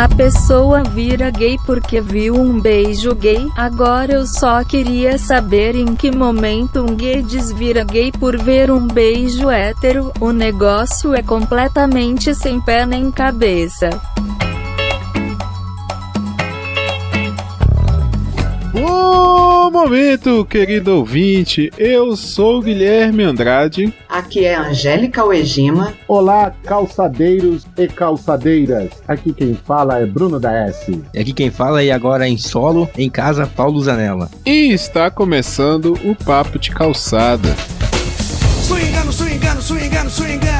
A pessoa vira gay porque viu um beijo gay. Agora eu só queria saber em que momento um gay desvira gay por ver um beijo hétero. O negócio é completamente sem pé nem cabeça. Momento, querido ouvinte. Eu sou Guilherme Andrade. Aqui é Angélica Uegima. Olá, calçadeiros e calçadeiras. Aqui quem fala é Bruno da S. E aqui quem fala é agora em solo, em casa, Paulo Zanella. E está começando o Papo de Calçada. Swingando, swingando, swingando. Swingando,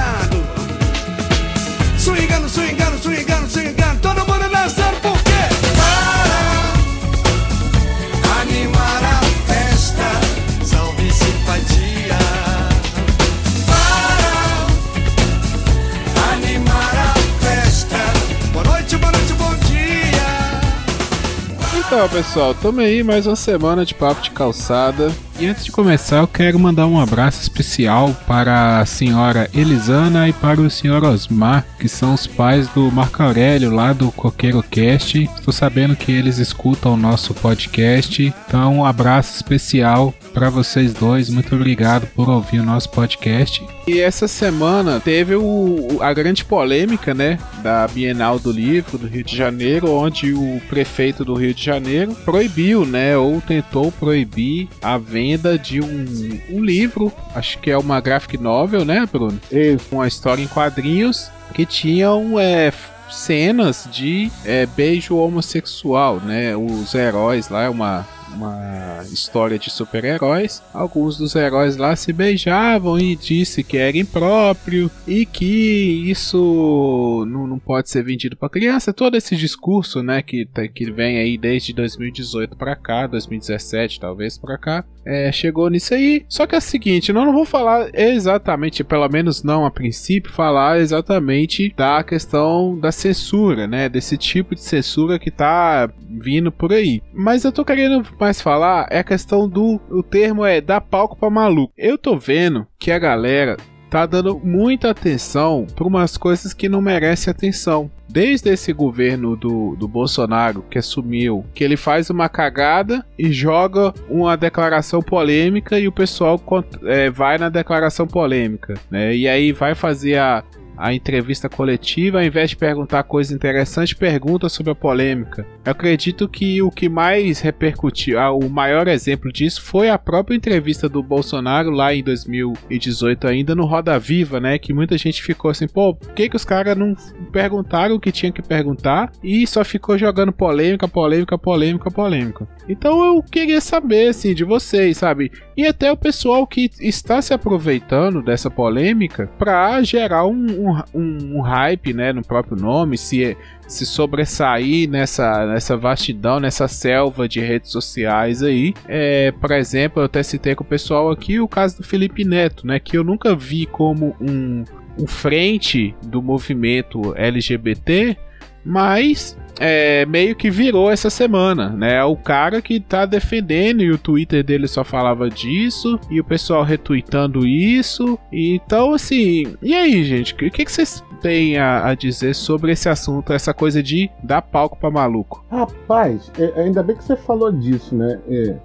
Então, pessoal, tamo aí mais uma semana de Papo de Calçada. E antes de começar, eu quero mandar um abraço especial para a senhora Elisana e para o senhor Osmar, que são os pais do Marco Aurélio lá do Coqueiro Cast. Estou sabendo que eles escutam o nosso podcast, então um abraço especial para vocês dois. Muito obrigado por ouvir o nosso podcast. E essa semana teve o, a grande polêmica, né, da Bienal do Livro do Rio de Janeiro, onde o prefeito do Rio de Janeiro proibiu, né, ou tentou proibir a venda de um, um livro, acho que é uma graphic novel, né, Bruno? Isso. Uma história em quadrinhos que tinham é, cenas de é, beijo homossexual, né? Os heróis lá, é uma uma história de super-heróis. Alguns dos heróis lá se beijavam e disse que era impróprio e que isso não, não pode ser vendido para criança. Todo esse discurso, né, que, tá- que vem aí desde 2018 para cá, 2017 talvez para cá, é, chegou nisso aí. Só que é o seguinte, eu não vou falar exatamente, pelo menos não a princípio, falar exatamente da questão da censura, né? Desse tipo de censura que tá vindo por aí. Mas eu tô querendo mais falar é a questão do o termo é dar palco pra maluco. Eu tô vendo que a galera tá dando muita atenção para umas coisas que não merecem atenção. Desde esse governo do, do Bolsonaro que assumiu, que ele faz uma cagada e joga uma declaração polêmica e o pessoal é, vai na declaração polêmica, né? E aí vai fazer a, a entrevista coletiva, ao invés de perguntar coisa interessante, pergunta sobre a polêmica. Eu acredito que o que mais repercutiu, o maior exemplo disso foi a própria entrevista do Bolsonaro lá em 2018 ainda no Roda Viva, né, que muita gente ficou assim, pô, por que que os caras não perguntaram o que tinha que perguntar e só ficou jogando polêmica, polêmica, polêmica, polêmica. Então eu queria saber assim de vocês, sabe? E até o pessoal que está se aproveitando dessa polêmica para gerar um, um, um- hype, né, no próprio nome, se se sobressair nessa, nessa vastidão, nessa selva de redes sociais aí. É, por exemplo, eu até citei com o pessoal aqui o caso do Felipe Neto, né, que eu nunca vi como um, um frente do movimento LGBT, mas é, meio que virou essa semana, né? O cara que tá defendendo e o Twitter dele só falava disso e o pessoal retweetando isso. Então, assim, e aí, gente? O que, que vocês têm a, a dizer sobre esse assunto, essa coisa de dar palco pra maluco? Rapaz, é, ainda bem que você falou disso, né? É,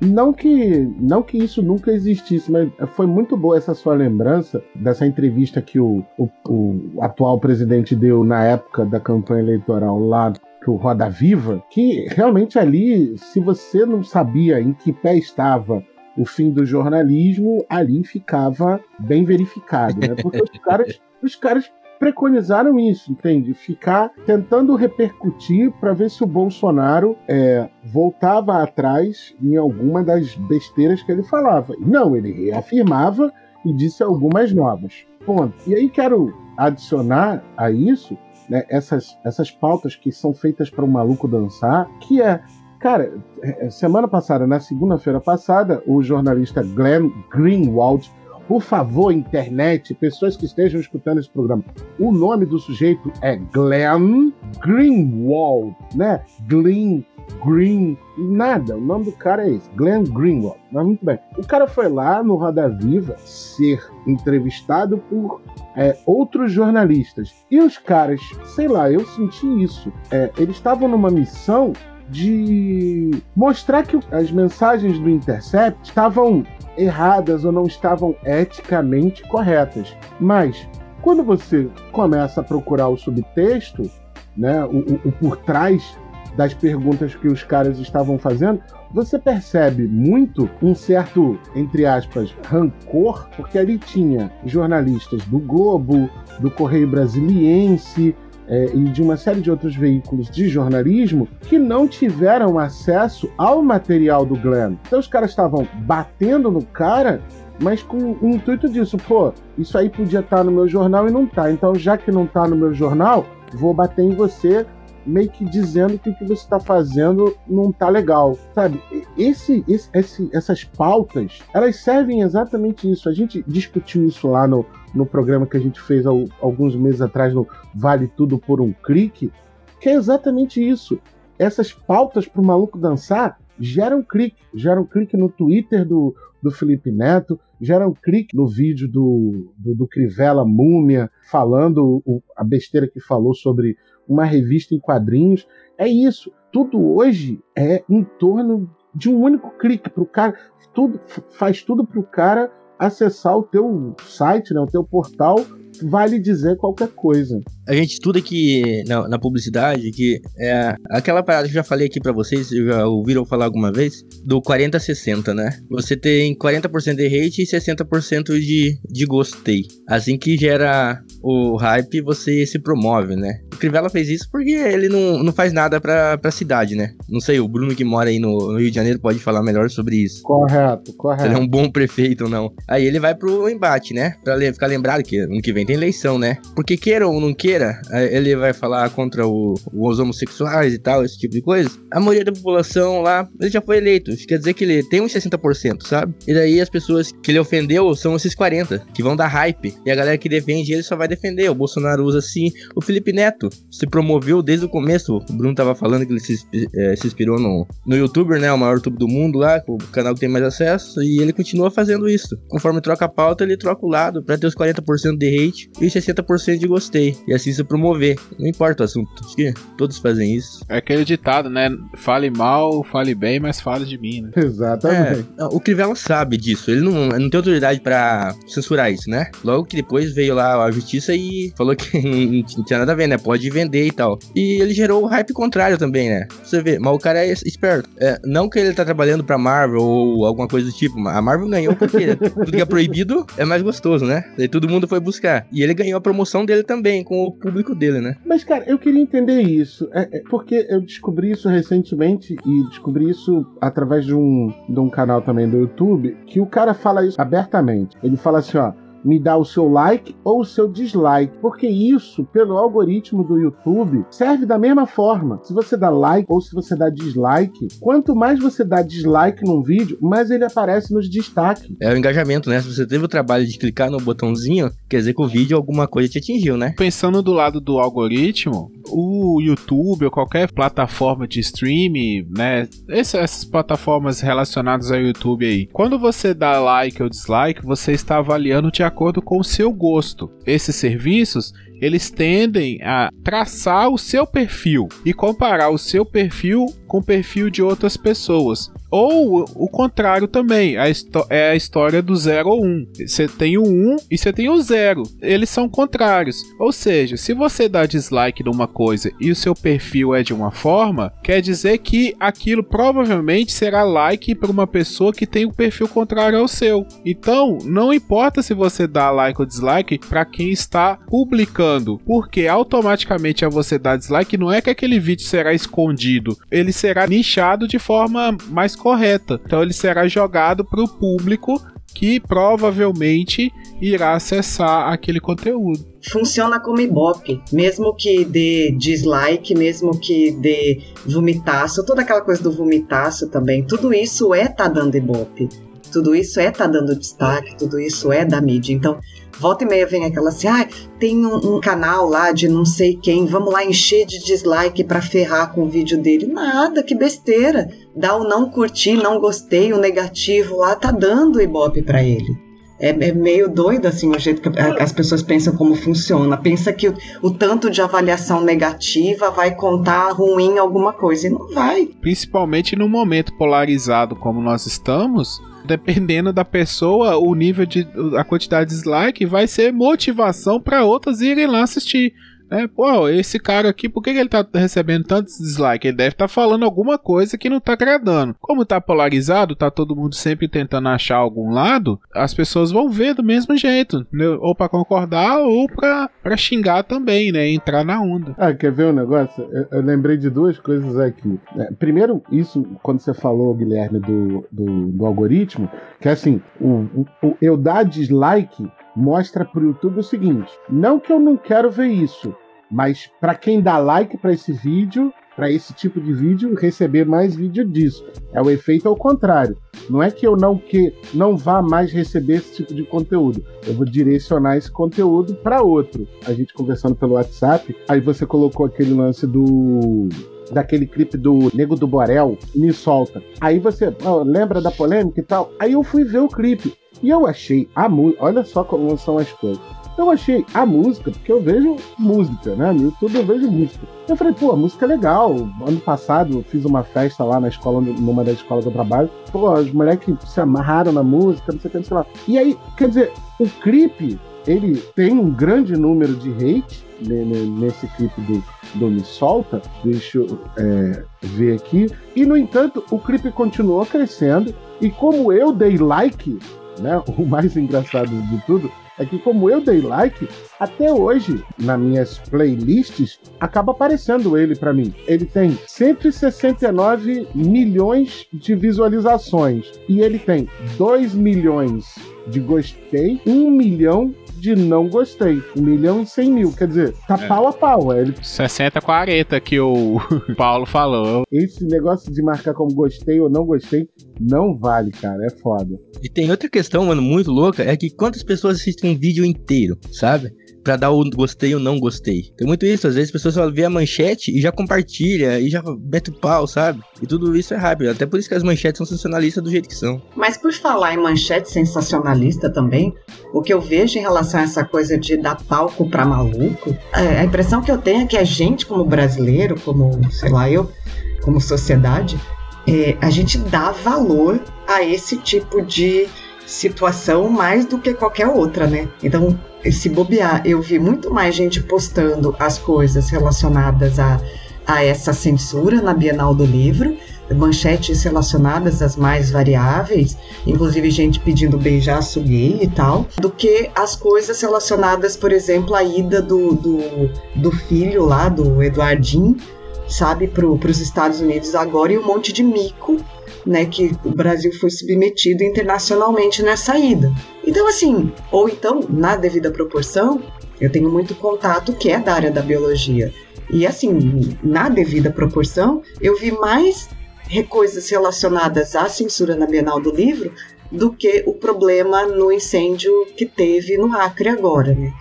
não, que, não que isso nunca existisse, mas foi muito boa essa sua lembrança dessa entrevista que o, o, o atual presidente deu na época da campanha eleitoral lá pro Roda Viva, que realmente ali, se você não sabia em que pé estava o fim do jornalismo, ali ficava bem verificado, né? Porque os caras, os caras preconizaram isso, entende? Ficar tentando repercutir para ver se o Bolsonaro é, voltava atrás em alguma das besteiras que ele falava. Não, ele reafirmava e disse algumas novas. Ponto. E aí quero adicionar a isso né, essas, essas pautas que são feitas para o maluco dançar, que é Cara, é, semana passada, na segunda-feira passada, o jornalista Glenn Greenwald por favor, internet, pessoas que estejam escutando esse programa, o nome do sujeito é Glenn Greenwald, né? Glenn Green, nada. O nome do cara é esse, Glenn Greenwald. Mas muito bem. O cara foi lá no Roda Viva ser entrevistado por é, outros jornalistas. E os caras, sei lá, eu senti isso. É, eles estavam numa missão de mostrar que as mensagens do Intercept estavam erradas ou não estavam eticamente corretas. Mas quando você começa a procurar o subtexto, né, o, o, o por trás das perguntas que os caras estavam fazendo, você percebe muito um certo, entre aspas, rancor, porque ali tinha jornalistas do Globo, do Correio Brasiliense, é, e de uma série de outros veículos de jornalismo que não tiveram acesso ao material do Glenn. Então os caras estavam batendo no cara, mas com o intuito disso, pô, isso aí podia estar no meu jornal e não tá. Então já que não tá no meu jornal, vou bater em você meio que dizendo que o que você está fazendo não tá legal, sabe? Esse, esse, essas pautas, elas servem exatamente isso. A gente discutiu isso lá no, no programa que a gente fez ao, alguns meses atrás no Vale Tudo por um Clique, que é exatamente isso. Essas pautas para o maluco dançar geram clique, geram clique no Twitter do, do Felipe Neto, geram clique no vídeo do, do, do Crivella Múmia, falando o, a besteira que falou sobre uma revista em quadrinhos. É isso. Tudo hoje é em torno de um único clique para o cara. Tudo, faz tudo para o cara acessar o teu site, né, o teu portal vale dizer qualquer coisa. A gente estuda aqui na, na, publicidade que é aquela parada que eu já falei aqui para vocês, já ouviram falar alguma vez, do 40-60, né? Você tem 40% de hate e 60% de, de gostei. Assim que gera o hype, você se promove, né? O Crivella fez isso porque ele não, não faz nada pra, pra cidade, né? Não sei, o Bruno que mora aí no, no Rio de Janeiro pode falar melhor sobre isso. Correto, correto. Ele é um bom prefeito ou não. Aí ele vai pro embate, né? Pra ficar lembrado que ano que vem tem eleição, né? Porque queira ou não queira, ele vai falar contra o, os homossexuais e tal, esse tipo de coisa. A maioria da população lá, ele já foi eleito. Isso quer dizer que ele tem uns 60%, sabe? E daí as pessoas que ele ofendeu são esses 40, que vão dar hype. E a galera que defende ele só vai defender. O Bolsonaro usa assim. O Felipe Neto se promoveu desde o começo. O Bruno tava falando que ele se, é, se inspirou no, no youtuber, né? O maior YouTube do mundo lá, o canal que tem mais acesso. E ele continua fazendo isso. Conforme troca a pauta, ele troca o lado pra ter os 40% de hate e 60% de gostei. E assim se promover. Não importa o assunto. Acho que todos fazem isso. É aquele ditado, né? Fale mal, fale bem, mas fale de mim, né? Exatamente. É, o Crivella sabe disso. Ele não, não tem autoridade para censurar isso, né? Logo que depois veio lá a justiça e falou que não tinha nada a ver, né? Pode vender e tal. E ele gerou o hype contrário também, né? Você vê, mas o cara é esperto. É, não que ele tá trabalhando pra Marvel ou alguma coisa do tipo. A Marvel ganhou porque tudo que é proibido é mais gostoso, né? Daí todo mundo foi buscar. E ele ganhou a promoção dele também, com o público dele, né? Mas, cara, eu queria entender isso. É, é porque eu descobri isso recentemente e descobri isso através de um, de um canal também do YouTube, que o cara fala isso abertamente. Ele fala assim, ó me dá o seu like ou o seu dislike, porque isso, pelo algoritmo do YouTube, serve da mesma forma. Se você dá like ou se você dá dislike, quanto mais você dá dislike num vídeo, mais ele aparece nos destaques. É o engajamento, né? Se você teve o trabalho de clicar no botãozinho, quer dizer que o vídeo alguma coisa te atingiu, né? Pensando do lado do algoritmo, o YouTube ou qualquer plataforma de streaming, né? Essas plataformas relacionadas ao YouTube aí, quando você dá like ou dislike, você está avaliando de acordo com o seu gosto. Esses serviços eles tendem a traçar o seu perfil e comparar o seu perfil com o perfil de outras pessoas. Ou o contrário também, a é a história do 0 ou 1. Um. Você tem o 1 um e você tem o 0. Eles são contrários. Ou seja, se você dá dislike numa coisa e o seu perfil é de uma forma, quer dizer que aquilo provavelmente será like para uma pessoa que tem o um perfil contrário ao seu. Então, não importa se você dá like ou dislike para quem está publicando, porque automaticamente a você dar dislike não é que aquele vídeo será escondido, ele será nichado de forma mais correta. Então ele será jogado para o público que provavelmente irá acessar aquele conteúdo. Funciona como ibope, mesmo que dê dislike, mesmo que dê vomitaço, toda aquela coisa do vomitaço também, tudo isso é tá dando ibope. Tudo isso é tá dando destaque, tudo isso é da mídia. Então, volta e meia vem aquela assim, ah, tem um, um canal lá de não sei quem, vamos lá encher de dislike para ferrar com o vídeo dele. Nada, que besteira. Dá o não curtir, não gostei, o negativo lá, tá dando ibope para ele. É, é, meio doido assim o jeito que as pessoas pensam como funciona. Pensa que o, o, tanto de avaliação negativa vai contar ruim alguma coisa e não vai. Principalmente no momento polarizado como nós estamos, dependendo da pessoa, o nível de a quantidade de dislike vai ser motivação para outras irem lá assistir. É, pô, esse cara aqui, por que, ele tá recebendo tantos dislikes? Ele deve estar tá falando alguma coisa que não tá agradando. Como tá polarizado, tá todo mundo sempre tentando achar algum lado, as pessoas vão ver do mesmo jeito, né? ou para concordar ou pra xingar também, né? Entrar na onda. Ah, quer ver um negócio? Eu, eu lembrei de duas coisas aqui. É, primeiro, isso, quando você falou, Guilherme, do, do, do algoritmo, que é assim, o, o, o eu dar dislike mostra pro YouTube o seguinte: não que eu não quero ver isso, mas para quem dá like para esse vídeo, para esse tipo de vídeo, receber mais vídeo disso. É o efeito ao contrário. Não é que eu não que não vá mais receber esse tipo de conteúdo. Eu vou direcionar esse conteúdo para outro. A gente conversando pelo WhatsApp, aí você colocou aquele lance do daquele clipe do Nego do Borel, me solta. Aí você oh, lembra da polêmica e tal? Aí eu fui ver o clipe e eu achei a música. Olha só como são as coisas eu achei a música, porque eu vejo música, né? No YouTube eu vejo música. Eu falei, pô, a música é legal. Ano passado eu fiz uma festa lá na escola, numa das escolas do trabalho. Pô, os moleques se amarraram na música, não sei o que, não sei lá. E aí, quer dizer, o clipe, ele tem um grande número de hate nesse clipe do, do Me Solta. Deixa eu é, ver aqui. E, no entanto, o clipe continuou crescendo. E como eu dei like, né? O mais engraçado de tudo é que como eu dei like, até hoje, nas minhas playlists, acaba aparecendo ele para mim. Ele tem 169 milhões de visualizações e ele tem 2 milhões de gostei, 1 milhão de não gostei. 1 milhão e 100 mil. Quer dizer, tá é. pau a pau. É ele... 60-40 que o Paulo falou. Esse negócio de marcar como gostei ou não gostei não vale, cara. É foda. E tem outra questão, mano, muito louca, é que quantas pessoas assistem um vídeo inteiro, sabe? Pra dar o gostei ou não gostei. Tem muito isso, às vezes as pessoas só vê a manchete e já compartilha, e já mete o pau, sabe? E tudo isso é rápido. Até por isso que as manchetes são sensacionalistas do jeito que são. Mas por falar em manchete sensacionalista também, o que eu vejo em relação a essa coisa de dar palco pra maluco, é, a impressão que eu tenho é que a gente, como brasileiro, como, sei lá, eu, como sociedade, é, a gente dá valor a esse tipo de situação mais do que qualquer outra, né? Então, se bobear, eu vi muito mais gente postando as coisas relacionadas a, a essa censura na Bienal do Livro, manchetes relacionadas às mais variáveis, inclusive gente pedindo beijaço gay e tal, do que as coisas relacionadas, por exemplo, à ida do, do, do filho lá, do Eduardinho, sabe, para os Estados Unidos agora e um monte de mico, né, que o Brasil foi submetido internacionalmente nessa ida. Então, assim, ou então, na devida proporção, eu tenho muito contato que é da área da biologia. E assim, na devida proporção, eu vi mais coisas relacionadas à censura na Bienal do Livro do que o problema no incêndio que teve no Acre agora, né?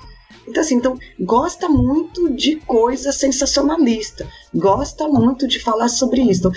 Então, assim, então, gosta muito de coisa sensacionalista, gosta muito de falar sobre isso. Então,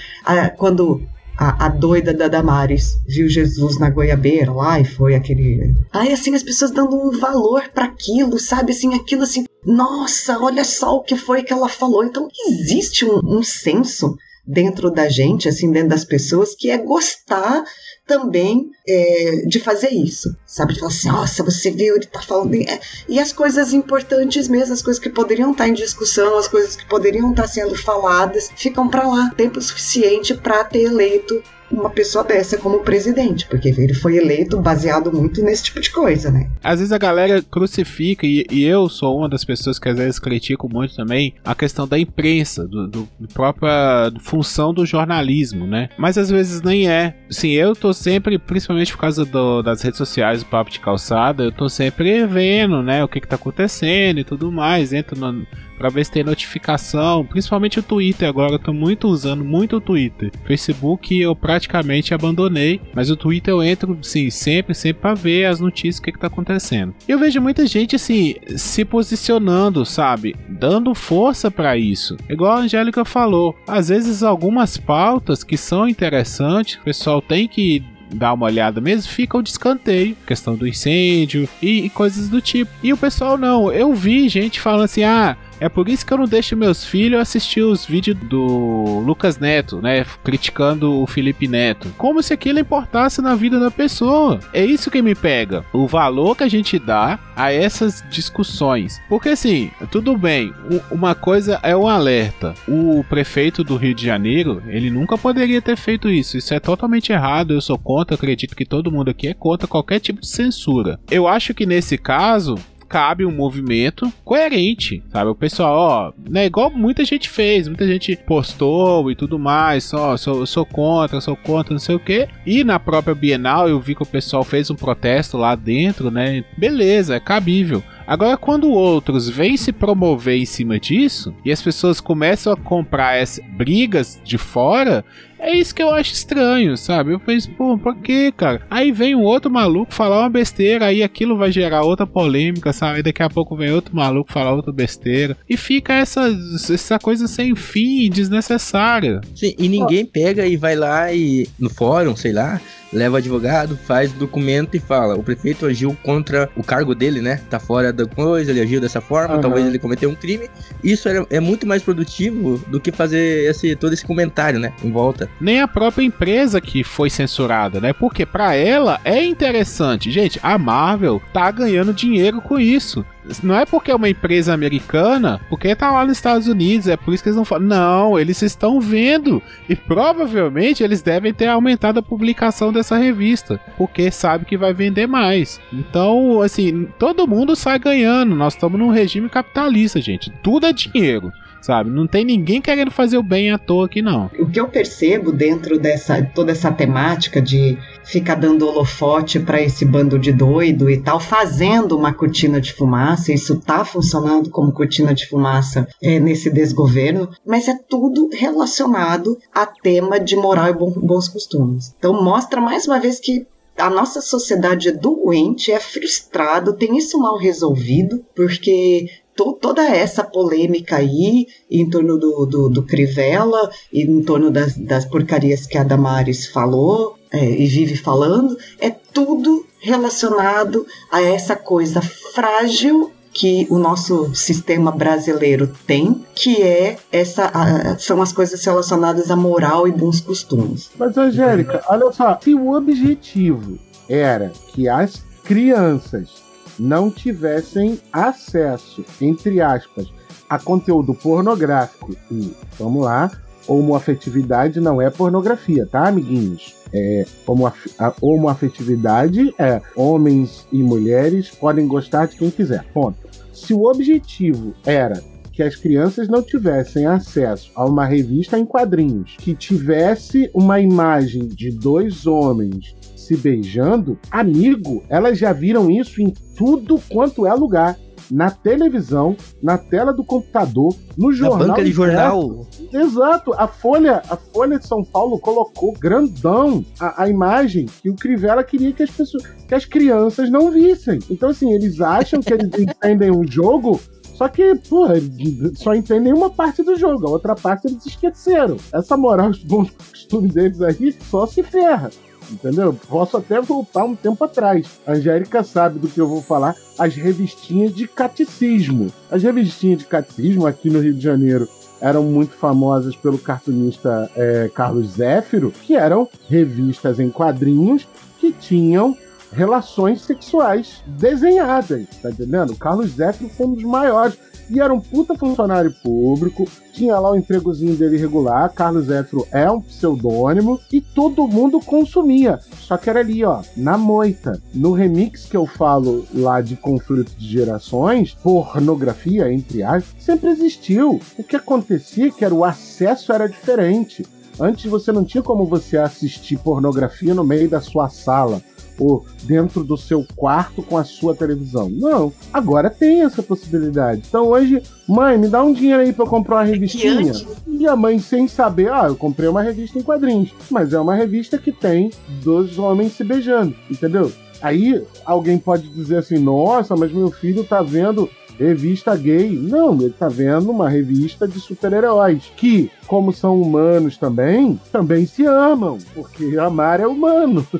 quando a, a, doida da Damares viu Jesus na goiabeira lá e foi aquele. Aí, assim, as pessoas dando um valor para aquilo, sabe? Assim, aquilo assim, nossa, olha só o que foi que ela falou. Então, existe um, um senso dentro da gente, assim, dentro das pessoas, que é gostar também é, de fazer isso, sabe? De falar assim, nossa, você viu, ele tá falando. É, e as coisas importantes mesmo, as coisas que poderiam estar em discussão, as coisas que poderiam estar sendo faladas, ficam para lá. Tempo suficiente para ter eleito uma pessoa dessa como presidente, porque ele foi eleito baseado muito nesse tipo de coisa, né? Às vezes a galera crucifica, e, e eu sou uma das pessoas que às vezes critico muito também, a questão da imprensa, do, do, do própria função do jornalismo, né? Mas às vezes nem é. Sim, eu tô sempre, principalmente por causa do, das redes sociais, do papo de calçada, eu tô sempre vendo, né, o que que tá acontecendo e tudo mais, entro no para ver se tem notificação, principalmente o Twitter agora, eu tô muito usando muito o Twitter. Facebook eu praticamente abandonei, mas o Twitter eu entro, sim, sempre, sempre para ver as notícias, o que, que tá acontecendo. Eu vejo muita gente, assim, se posicionando, sabe? Dando força para isso. Igual a Angélica falou, às vezes algumas pautas que são interessantes, o pessoal tem que dar uma olhada mesmo, fica o descanteio, questão do incêndio e, e, coisas do tipo. E o pessoal não, eu vi gente falando assim: ah, é por isso que eu não deixo meus filhos assistir os vídeos do Lucas Neto, né? Criticando o Felipe Neto. Como se aquilo importasse na vida da pessoa. É isso que me pega. O valor que a gente dá a essas discussões. Porque assim, tudo bem, uma coisa é um alerta. O prefeito do Rio de Janeiro, ele nunca poderia ter feito isso. Isso é totalmente errado. Eu sou contra, acredito que todo mundo aqui é contra qualquer tipo de censura. Eu acho que nesse caso, cabe um movimento coerente, sabe? O pessoal, ó, né, igual muita gente fez, muita gente postou e tudo mais, ó, sou, sou contra, sou contra, não sei o que. E na própria Bienal eu vi que o pessoal fez um protesto lá dentro, né? Beleza, é cabível. Agora, quando outros vêm se promover em cima disso e as pessoas começam a comprar essas brigas de fora, é isso que eu acho estranho, sabe? Eu penso, pô, por que, cara? Aí vem um outro maluco falar uma besteira, aí aquilo vai gerar outra polêmica, sabe? Daqui a pouco vem outro maluco falar outra besteira. E fica essa, essa coisa sem fim, desnecessária. Sim, e ninguém pega e vai lá e no fórum, sei lá, leva advogado, faz documento e fala: o prefeito agiu contra o cargo dele, né? Tá fora da coisa, ele agiu dessa forma, uhum. talvez ele cometeu um crime. Isso é, é, muito mais produtivo do que fazer esse, todo esse comentário, né? Em volta. Nem a própria empresa que foi censurada, né? Porque para ela é interessante. Gente, a Marvel tá ganhando dinheiro com isso não é porque é uma empresa americana, porque tá lá nos Estados Unidos, é por isso que eles não falam. Não, eles estão vendo. E provavelmente eles devem ter aumentado a publicação dessa revista, porque sabe que vai vender mais. Então, assim, todo mundo sai ganhando. Nós estamos num regime capitalista, gente. Tudo é dinheiro sabe? Não tem ninguém querendo fazer o bem à toa aqui, não. O que eu percebo dentro dessa toda essa temática de ficar dando holofote para esse bando de doido e tal, fazendo uma cortina de fumaça, isso tá funcionando como cortina de fumaça é, nesse desgoverno, mas é tudo relacionado a tema de moral e bons costumes. Então mostra mais uma vez que a nossa sociedade é doente, é frustrado, tem isso mal resolvido, porque to, toda essa polêmica aí em torno do, do, do Crivella em torno das, das porcarias que a Damares falou é, e vive falando, é tudo relacionado a essa coisa frágil que o nosso sistema brasileiro tem, que é essa a, são as coisas relacionadas à moral e bons costumes. Mas Angélica, olha só, se o objetivo era que as crianças não tivessem acesso, entre aspas, a conteúdo pornográfico. E, vamos lá, homoafetividade não é pornografia, tá, amiguinhos? É, homoafetividade é homens e mulheres podem gostar de quem quiser. Ponto. Se o objetivo era que as crianças não tivessem acesso a uma revista em quadrinhos que tivesse uma imagem de dois homens se beijando, amigo, elas já viram isso em tudo quanto é lugar. Na televisão, na tela do computador, no jornal. Na banca de jornal. Exato. A Folha, a Folha de São Paulo colocou grandão a, a imagem que o Crivella queria que as pessoas, que as crianças não vissem. Então, assim, eles acham que eles entendem o jogo só que, porra, só entendem uma parte do jogo, a outra parte eles esqueceram. Essa moral, os bons costumes deles aí, só se ferra entendeu? Posso até voltar um tempo atrás. A Angélica sabe do que eu vou falar. As revistinhas de catecismo. As revistinhas de catecismo aqui no Rio de Janeiro eram muito famosas pelo cartunista é, Carlos Zéfiro, que eram revistas em quadrinhos que tinham relações sexuais desenhadas, tá entendendo? Carlos Zéfiro foi um dos maiores e era um puta funcionário público, tinha lá o empregozinho dele regular, Carlos Zéfiro é um pseudônimo, e todo mundo consumia. Só que era ali, ó, na moita. No remix que eu falo lá de conflito de gerações, pornografia, entre aspas, sempre existiu. O que acontecia é que era o acesso era diferente. Antes você não tinha como você assistir pornografia no meio da sua sala ou dentro do seu quarto com a sua televisão. Não, agora tem essa possibilidade. Então hoje, mãe, me dá um dinheiro aí para comprar uma revistinha. E a mãe sem saber, ah, eu comprei uma revista em quadrinhos, mas é uma revista que tem dois homens se beijando, entendeu? Aí alguém pode dizer assim: nossa, mas meu filho tá vendo revista gay. Não, ele tá vendo uma revista de super-heróis que, como são humanos também, também se amam, porque amar é humano.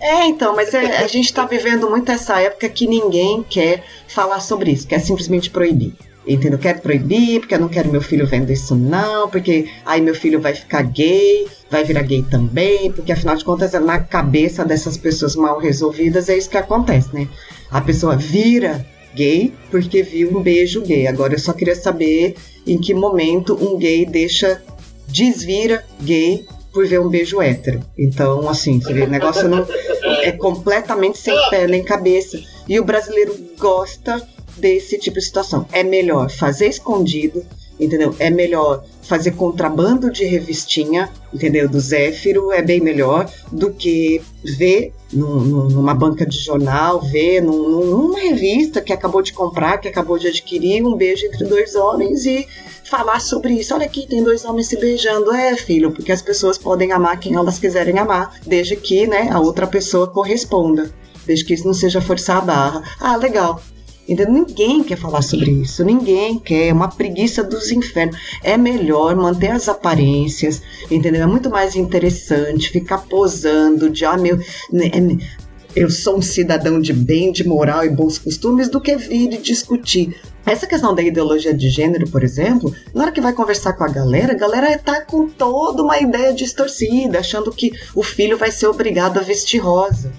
É, então, mas é, a gente tá vivendo muito essa época que ninguém quer falar sobre isso, quer simplesmente proibir. Entendeu? Quero proibir, porque eu não quero meu filho vendo isso, não, porque aí meu filho vai ficar gay, vai virar gay também, porque afinal de contas, na cabeça dessas pessoas mal resolvidas, é isso que acontece, né? A pessoa vira gay porque viu um beijo gay. Agora eu só queria saber em que momento um gay deixa desvira gay por ver um beijo hétero. Então, assim, o negócio não é completamente sem pé nem cabeça. E o brasileiro gosta desse tipo de situação. É melhor fazer escondido, entendeu? É melhor fazer contrabando de revistinha, entendeu? Do Zéfiro é bem melhor do que ver numa banca de jornal, ver numa revista que acabou de comprar, que acabou de adquirir um beijo entre dois homens e falar sobre isso. Olha aqui, tem dois homens se beijando. É, filho, porque as pessoas podem amar quem elas quiserem amar, desde que, né, a outra pessoa corresponda. Desde que isso não seja forçar a barra. Ah, legal. Entendeu? Ninguém quer falar sobre isso, ninguém quer, é uma preguiça dos infernos. É melhor manter as aparências, entendeu? É muito mais interessante ficar posando de, ah, meu, né, é, eu sou um cidadão de bem, de moral e bons costumes, do que vir e discutir. Essa questão da ideologia de gênero, por exemplo, na hora que vai conversar com a galera, a galera tá com toda uma ideia distorcida, achando que o filho vai ser obrigado a vestir rosa.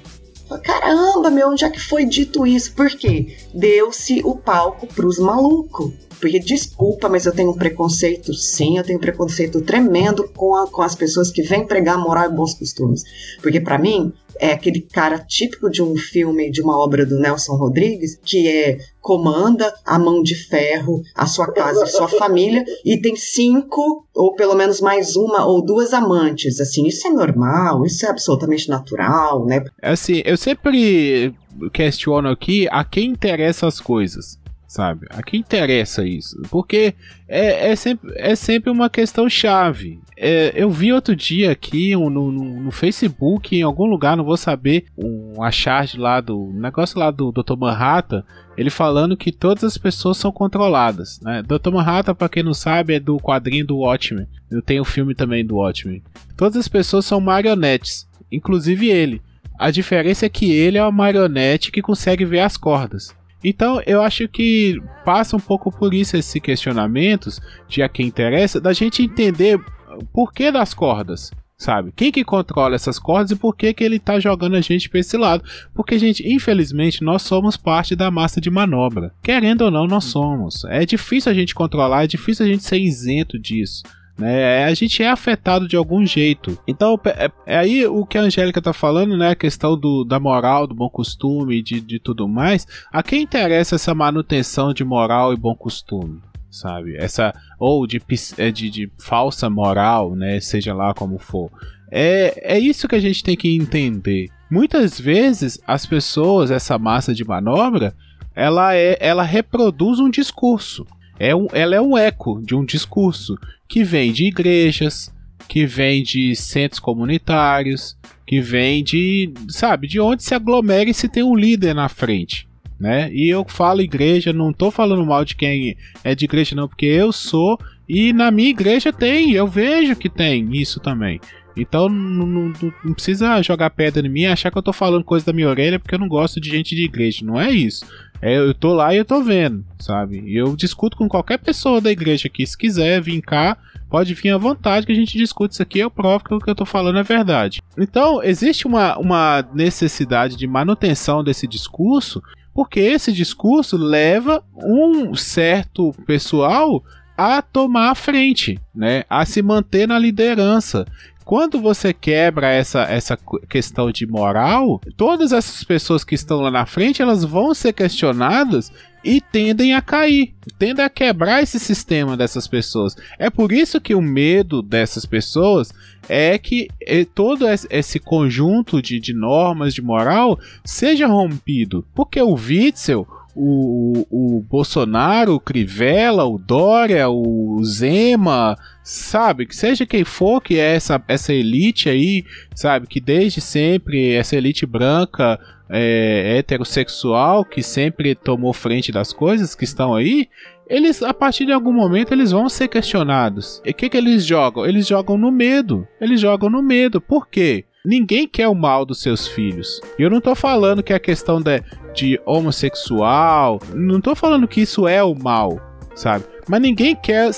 Caramba, meu, onde é que foi dito isso? Por quê? Deu-se o palco pros malucos. Porque, desculpa, mas eu tenho um preconceito, sim, eu tenho um preconceito tremendo com, a, com as pessoas que vêm pregar moral e bons costumes. Porque, para mim, é aquele cara típico de um filme, de uma obra do Nelson Rodrigues, que é comanda a mão de ferro, a sua casa, a sua família, e tem cinco, ou pelo menos mais uma ou duas amantes. Assim, isso é normal, isso é absolutamente natural, né? Assim, eu sempre questiono aqui a quem interessam as coisas sabe? A quem interessa isso? Porque é, é, sempre, é sempre uma questão chave. É, eu vi outro dia aqui no, no, no, Facebook, em algum lugar, não vou saber, uma charge lá do negócio lá do Dr. Manhattan, ele falando que todas as pessoas são controladas. Né? Dr. Manhattan, para quem não sabe, é do quadrinho do Watchmen. Eu tenho o filme também do Watchmen. Todas as pessoas são marionetes, inclusive ele. A diferença é que ele é uma marionete que consegue ver as cordas. Então eu acho que passa um pouco por isso esses questionamentos de a quem interessa, da gente entender o porquê das cordas. Sabe? Quem que controla essas cordas e por que, que ele tá jogando a gente para esse lado? Porque, gente, infelizmente, nós somos parte da massa de manobra. Querendo ou não, nós somos. É difícil a gente controlar, é difícil a gente ser isento disso. Né? A gente é afetado de algum jeito. Então, é, é aí o que a Angélica tá falando, né? A questão do, da moral, do bom costume, de, de tudo mais. A quem interessa essa manutenção de moral e bom costume? Sabe? Essa. Ou de, é, de, de falsa moral, né? Seja lá como for. É, é isso que a gente tem que entender. Muitas vezes as pessoas, essa massa de manobra, ela, é, ela reproduz um discurso. É um, ela é um eco de um discurso que vem de igrejas, que vem de centros comunitários, que vem de, sabe, de onde se aglomera e se tem um líder na frente. Né? E eu falo igreja, não tô falando mal de quem é de igreja, não, porque eu sou e na minha igreja tem, eu vejo que tem isso também. Então não, não, não, precisa jogar pedra em mim e achar que eu tô falando coisa da minha orelha porque eu não gosto de gente de igreja. Não é isso. É, eu tô lá e eu tô vendo, sabe? E eu discuto com qualquer pessoa da igreja aqui. Se quiser vir cá, pode vir à vontade que a gente discute isso aqui. Eu provo que o que eu tô falando é verdade. Então, existe uma, uma necessidade de manutenção desse discurso, porque esse discurso leva um certo pessoal a tomar a frente, né? A se manter na liderança. Quando você quebra essa, essa questão de moral, todas essas pessoas que estão lá na frente, elas vão ser questionadas e tendem a cair, tendem a quebrar esse sistema dessas pessoas. É por isso que o medo dessas pessoas é que é, todo esse conjunto de, de normas de moral seja rompido. Porque o Witzel, o, o, Bolsonaro, o Crivella, o Dória, o Zema, sabe? Que seja quem for que é essa, essa elite aí, sabe? Que desde sempre, essa elite branca, é, heterossexual, que sempre tomou frente das coisas que estão aí, eles, a partir de algum momento, eles vão ser questionados. E o que, que eles jogam? Eles jogam no medo. Eles jogam no medo. Por quê? Ninguém quer o mal dos seus filhos. Eu não tô falando que a questão de, de homossexual, não tô falando que isso é o mal, sabe? Mas ninguém quer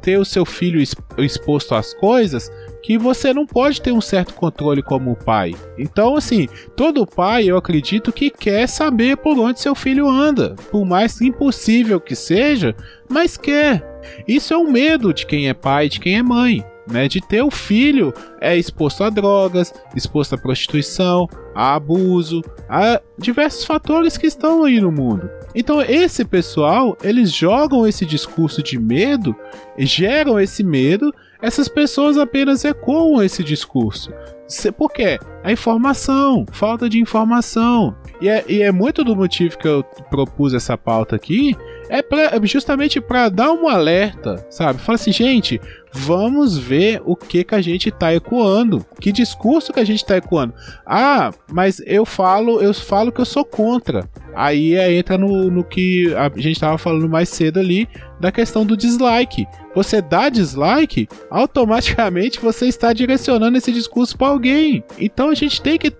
ter o seu filho exposto às coisas que você não pode ter um certo controle como pai. Então, assim, todo pai, eu acredito que quer saber por onde seu filho anda, por mais impossível que seja, mas quer. Isso é um medo de quem é pai, de quem é mãe. Né, de ter o filho é exposto a drogas, exposto à prostituição, a abuso, a diversos fatores que estão aí no mundo. Então esse pessoal, eles jogam esse discurso de medo, geram esse medo essas pessoas apenas ecoam esse discurso. Por quê? A informação, falta de informação. E é, e é muito do motivo que eu propus essa pauta aqui, é pra, justamente para dar um alerta, sabe? Fala assim, gente, vamos ver o que que a gente tá ecoando, que discurso que a gente tá ecoando. Ah, mas eu falo, eu falo que eu sou contra. Aí é, entra no, no que a gente estava falando mais cedo ali da questão do dislike. Você dá dislike, automaticamente você está direcionando esse discurso para alguém. Então a gente tem que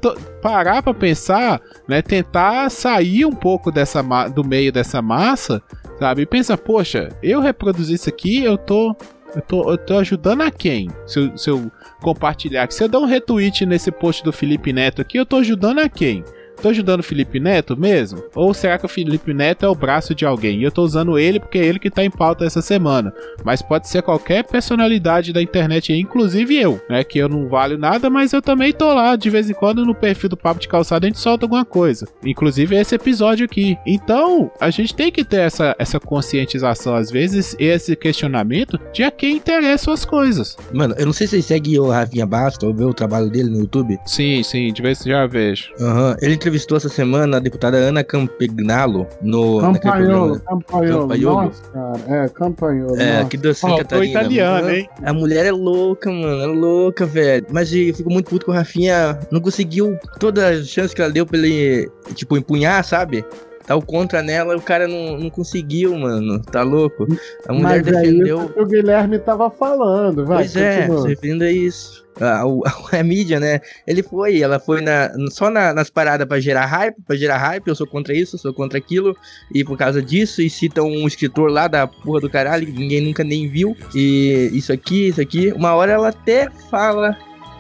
parar para pensar, né, tentar sair um pouco dessa do meio dessa massa, sabe? E pensa, poxa, eu reproduzir isso aqui, eu tô eu tô, eu tô ajudando a quem? Se eu, se eu compartilhar, se eu dar um retweet nesse post do Felipe Neto aqui, eu tô ajudando a quem? Tô ajudando o Felipe Neto mesmo? Ou será que o Felipe Neto é o braço de alguém? E eu tô usando ele porque é ele que tá em pauta essa semana. Mas pode ser qualquer personalidade da internet, inclusive eu, né? Que eu não valho nada, mas eu também tô lá de vez em quando no perfil do Papo de Calçada a gente solta alguma coisa. Inclusive esse episódio aqui. Então, a gente tem que ter essa, essa conscientização às vezes e esse questionamento de a quem interessam as coisas. Mano, eu não sei se você segue o Rafinha Basta ou vê o trabalho dele no YouTube. Sim, sim, de vez em já vejo. Aham. Uhum. Ele entrevistou essa semana a deputada Ana Campagnolo no Campanholo, Campanholo, Nossa, cara, é, Campanholo. É, aqui do Santa Catarina. italiano, hein? A mulher é louca, mano, é louca, velho. Mas eu fico muito puto com o Rafinha, não conseguiu toda a chance que ela deu pra ele, tipo, empunhar, sabe? Tá o contra nela, o cara não, não conseguiu, mano. Tá louco? A mulher Mas defendeu. É isso que o Guilherme tava falando, vai. Pois é, se referindo a isso. A, a, a, mídia, né? Ele foi, ela foi na, só na, nas paradas para gerar hype, para gerar hype, eu sou contra isso, eu sou contra aquilo, e por causa disso, e citam um escritor lá da porra do caralho, que ninguém nunca nem viu, e isso aqui, isso aqui. Uma hora ela até fala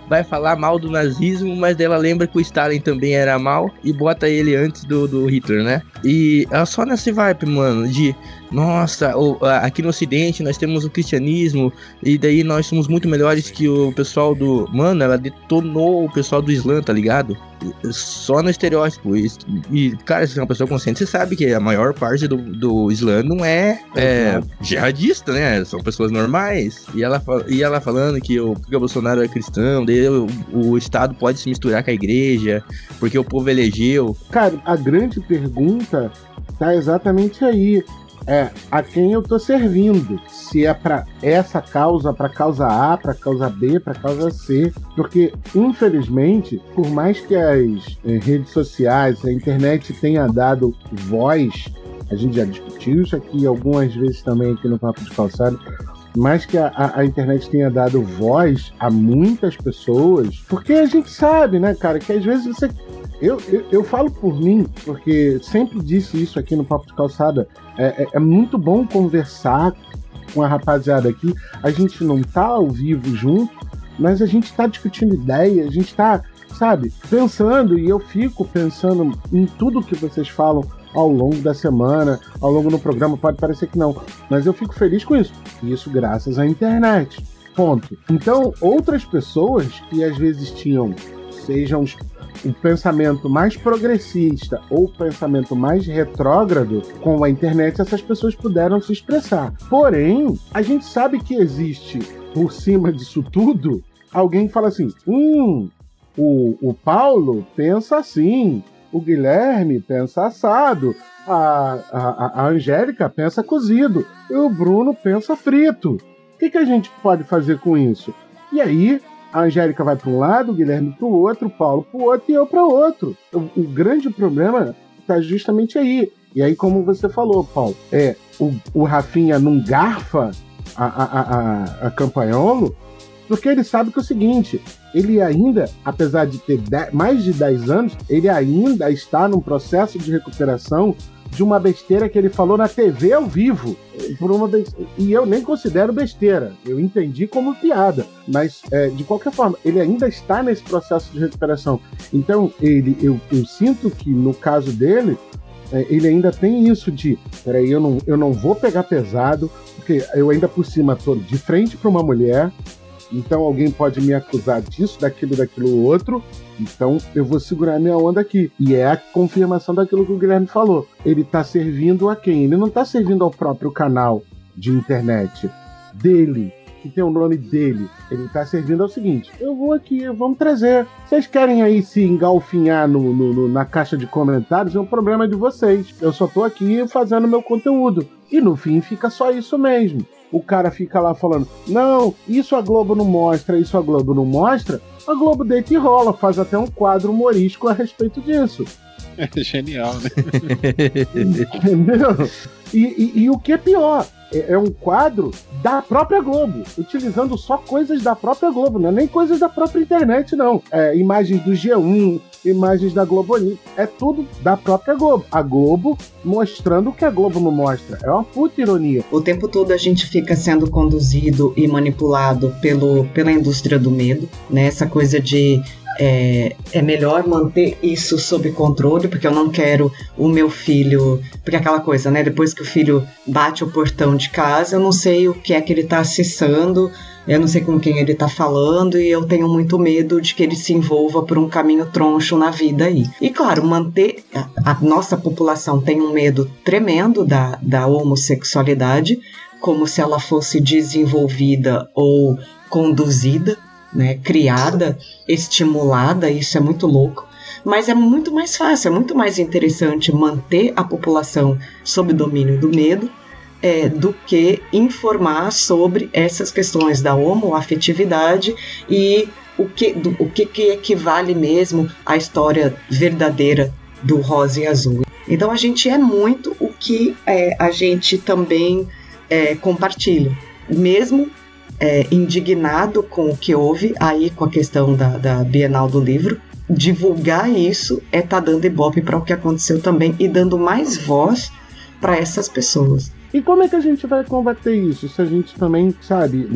vai falar mal do nazismo, mas ela lembra que o Stalin também era mal e bota ele antes do, do Hitler, né? E ela só nesse vibe, mano, de nossa, aqui no Ocidente nós temos o cristianismo e daí nós somos muito melhores que o pessoal do. Mano, ela detonou o pessoal do Islã, tá ligado? Só no estereótipo. E, e cara, se é uma pessoa consciente, você sabe que a maior parte do, do Islã não é, é jihadista, né? São pessoas normais. E ela, e ela falando que o, que o Bolsonaro é cristão, daí o, o Estado pode se misturar com a igreja, porque o povo elegeu. Cara, a grande pergunta tá exatamente aí é a quem eu tô servindo. Se é para essa causa, para causa A, para causa B, para causa C, porque infelizmente, por mais que as eh, redes sociais, a internet tenha dado voz, a gente já discutiu isso aqui algumas vezes também aqui no Papo de Calçado, mais que a, a, internet tenha dado voz a muitas pessoas, porque a gente sabe, né, cara, que às vezes você eu, eu, eu, falo por mim, porque sempre disse isso aqui no Papo de Calçada. É, é, é, muito bom conversar com a rapaziada aqui. A gente não tá ao vivo junto, mas a gente tá discutindo ideias, a gente tá, sabe, pensando, e eu fico pensando em tudo que vocês falam ao longo da semana, ao longo do programa. Pode parecer que não, mas eu fico feliz com isso. Isso graças à internet. Ponto. Então, outras pessoas que às vezes tinham, sejam o pensamento mais progressista ou o pensamento mais retrógrado, com a internet essas pessoas puderam se expressar. Porém, a gente sabe que existe por cima disso tudo alguém fala assim: hum, o, o Paulo pensa assim, o Guilherme pensa assado, a, a, a Angélica pensa cozido e o Bruno pensa frito. O que, que a gente pode fazer com isso? E aí a Angélica vai para um lado, o Guilherme para o outro, o Paulo para o outro e eu para outro. O, o grande problema está justamente aí. E aí, como você falou, Paulo, é o, o Rafinha não garfa a, a, a, a Campanholo, porque ele sabe que é o seguinte, ele ainda, apesar de ter dez, mais de 10 anos, ele ainda está num processo de recuperação de uma besteira que ele falou na TV ao vivo. Por uma E eu nem considero besteira. Eu entendi como piada. Mas, é, de qualquer forma, ele ainda está nesse processo de recuperação. Então, ele, eu, eu sinto que, no caso dele, é, ele ainda tem isso de: peraí, eu não, eu não vou pegar pesado, porque eu ainda por cima estou de frente para uma mulher, então alguém pode me acusar disso, daquilo, daquilo outro. Então eu vou segurar minha onda aqui. E é a confirmação daquilo que o Guilherme falou. Ele está servindo a quem? Ele não está servindo ao próprio canal de internet dele, que tem o nome dele. Ele está servindo ao seguinte: eu vou aqui, vamos trazer. Vocês querem aí se engalfinhar no, no, no, na caixa de comentários? É um problema de vocês. Eu só estou aqui fazendo meu conteúdo. E no fim fica só isso mesmo o cara fica lá falando: não, isso a Globo não mostra, isso a Globo não mostra. A Globo deita e rola, faz até um quadro humorístico a respeito disso. É genial, né? Entendeu? E, e, e, o que é pior, é, é, um quadro da própria Globo, utilizando só coisas da própria Globo, não é nem coisas da própria internet, não. É, imagens do G1, imagens da Globo É tudo da própria Globo. A Globo mostrando o que a Globo não mostra. É uma puta ironia. O tempo todo a gente fica sendo conduzido e manipulado pelo, pela indústria do medo, né? Essa coisa de é, é, melhor manter isso sob controle, porque eu não quero o meu filho. Porque aquela coisa, né? Depois que o filho bate o portão de casa, eu não sei o que é que ele está acessando, eu não sei com quem ele tá falando e eu tenho muito medo de que ele se envolva por um caminho troncho na vida aí. E claro, manter a, a nossa população tem um medo tremendo da, da homossexualidade, como se ela fosse desenvolvida ou conduzida, né, criada, estimulada, isso é muito louco mas é muito mais fácil, é muito mais interessante manter a população sob domínio do medo é, do que informar sobre essas questões da homoafetividade e o que, do, o que, que equivale mesmo à história verdadeira do rosa e azul. Então a gente é muito o que é, a gente também é, compartilha, mesmo é, indignado com o que houve aí com a questão da, da Bienal do Livro, divulgar isso é estar tá dando ibope para o que aconteceu também e dando mais voz para essas pessoas. E como é que a gente vai combater isso se a gente também, sabe,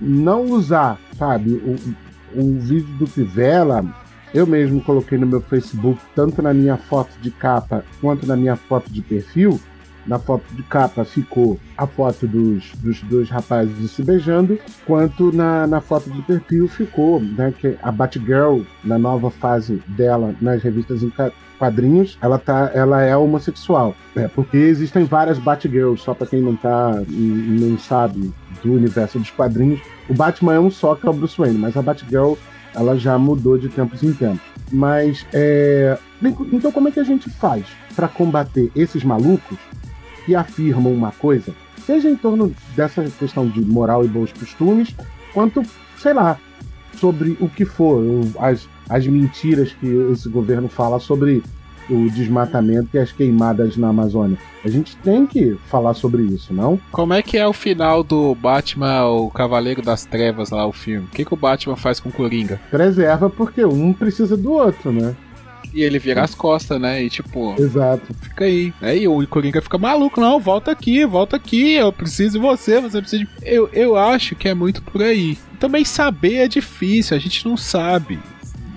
não usar, sabe, o, o vídeo do Pivela, eu mesmo coloquei no meu Facebook, tanto na minha foto de capa quanto na minha foto de perfil. Na foto de capa ficou a foto dos, dos dois rapazes se beijando, quanto na, na foto de perfil ficou né, que a Batgirl, na nova fase dela nas revistas em quadrinhos, ela, tá, ela é homossexual. É, porque existem várias Batgirls, só para quem não tá não sabe do universo dos quadrinhos. O Batman é um só, que é o Bruce Wayne, mas a Batgirl ela já mudou de tempos em tempos. Mas, é... então como é que a gente faz para combater esses malucos que afirmam uma coisa, seja em torno dessa questão de moral e bons costumes, quanto, sei lá, sobre o que for, as, as mentiras que esse governo fala sobre o desmatamento e as queimadas na Amazônia. A gente tem que falar sobre isso, não? Como é que é o final do Batman, o Cavaleiro das Trevas lá, o filme? O que, que o Batman faz com o Coringa? Preserva porque um precisa do outro, né? E ele vira as costas, né? E tipo. Exato. Fica aí. Aí o Coringa fica maluco, não, volta aqui, volta aqui, eu preciso de você, você precisa de. Eu, eu acho que é muito por aí. Também saber é difícil, a gente não sabe.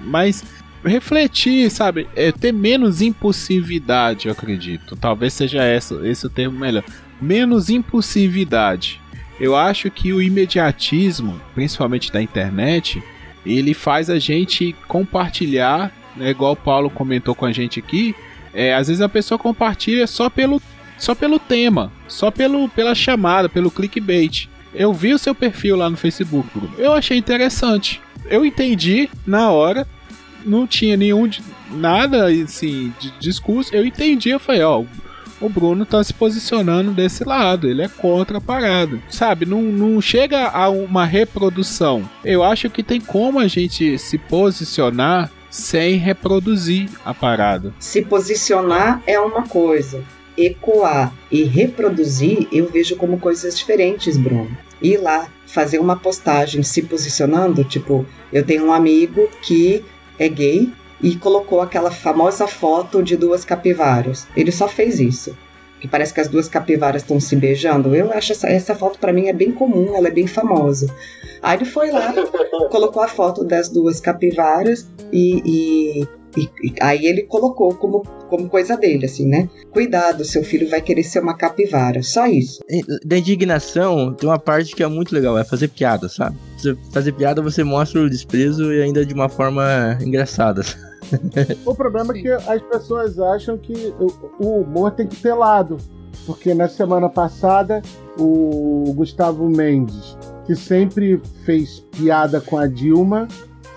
Mas refletir, sabe? É ter menos impulsividade, eu acredito. Talvez seja essa, esse o termo melhor. Menos impulsividade. Eu acho que o imediatismo, principalmente da internet, ele faz a gente compartilhar, né, igual o Paulo comentou com a gente aqui. É, às vezes a pessoa compartilha só pelo, só pelo tema, só pelo, pela chamada, pelo clickbait. Eu vi o seu perfil lá no Facebook. Eu achei interessante. Eu entendi na hora, não tinha nenhum nada assim de discurso. Eu entendi, eu falei, ó, o Bruno tá se posicionando desse lado, ele é contra a parada. Sabe, não, não chega a uma reprodução. Eu acho que tem como a gente se posicionar sem reproduzir a parada. Se posicionar é uma coisa, ecoar e reproduzir eu vejo como coisas diferentes, Bruno. Ir lá fazer uma postagem se posicionando, tipo, eu tenho um amigo que é gay e colocou aquela famosa foto de duas capivaras. Ele só fez isso. Que parece que as duas capivaras estão se beijando. Eu acho essa, essa foto para mim é bem comum, ela é bem famosa. Aí ele foi lá, colocou a foto das duas capivaras e, e e, e, aí ele colocou como, como coisa dele, assim, né? Cuidado, seu filho vai querer ser uma capivara. Só isso. Da indignação, tem uma parte que é muito legal, é fazer piada, sabe? Você fazer piada, você mostra o desprezo e ainda de uma forma engraçada. o problema é que as pessoas acham que o humor tem que ter lado. Porque na semana passada, o Gustavo Mendes, que sempre fez piada com a Dilma,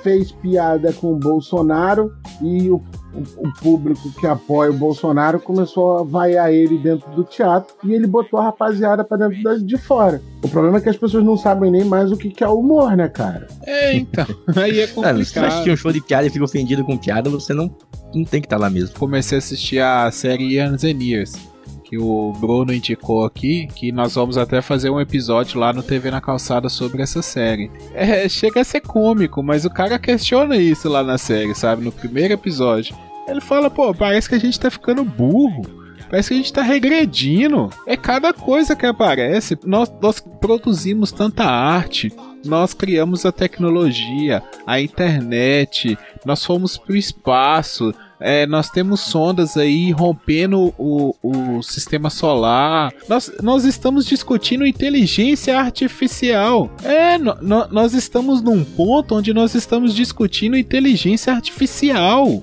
fez piada com o Bolsonaro e o, o, o, público que apoia o Bolsonaro começou a vaiar ele dentro do teatro e ele botou a rapaziada pra dentro de fora. O problema é que as pessoas não sabem nem mais o que, que é humor, né, cara? É, então. Aí é complicado. se você assistir um show de piada e fica ofendido com piada, você não, não tem que estar tá lá mesmo. Comecei a assistir a série Ian Zeniers que o Bruno indicou aqui, que nós vamos até fazer um episódio lá no TV na Calçada sobre essa série. É, chega a ser cômico, mas o cara questiona isso lá na série, sabe? No primeiro episódio. Ele fala, pô, parece que a gente tá ficando burro. Parece que a gente tá regredindo. É cada coisa que aparece. Nós, nós produzimos tanta arte, nós criamos a tecnologia, a internet, nós fomos pro espaço, é, nós temos sondas aí rompendo o, o sistema solar. Nós, nós estamos discutindo inteligência artificial. É, no, no, nós estamos num ponto onde nós estamos discutindo inteligência artificial.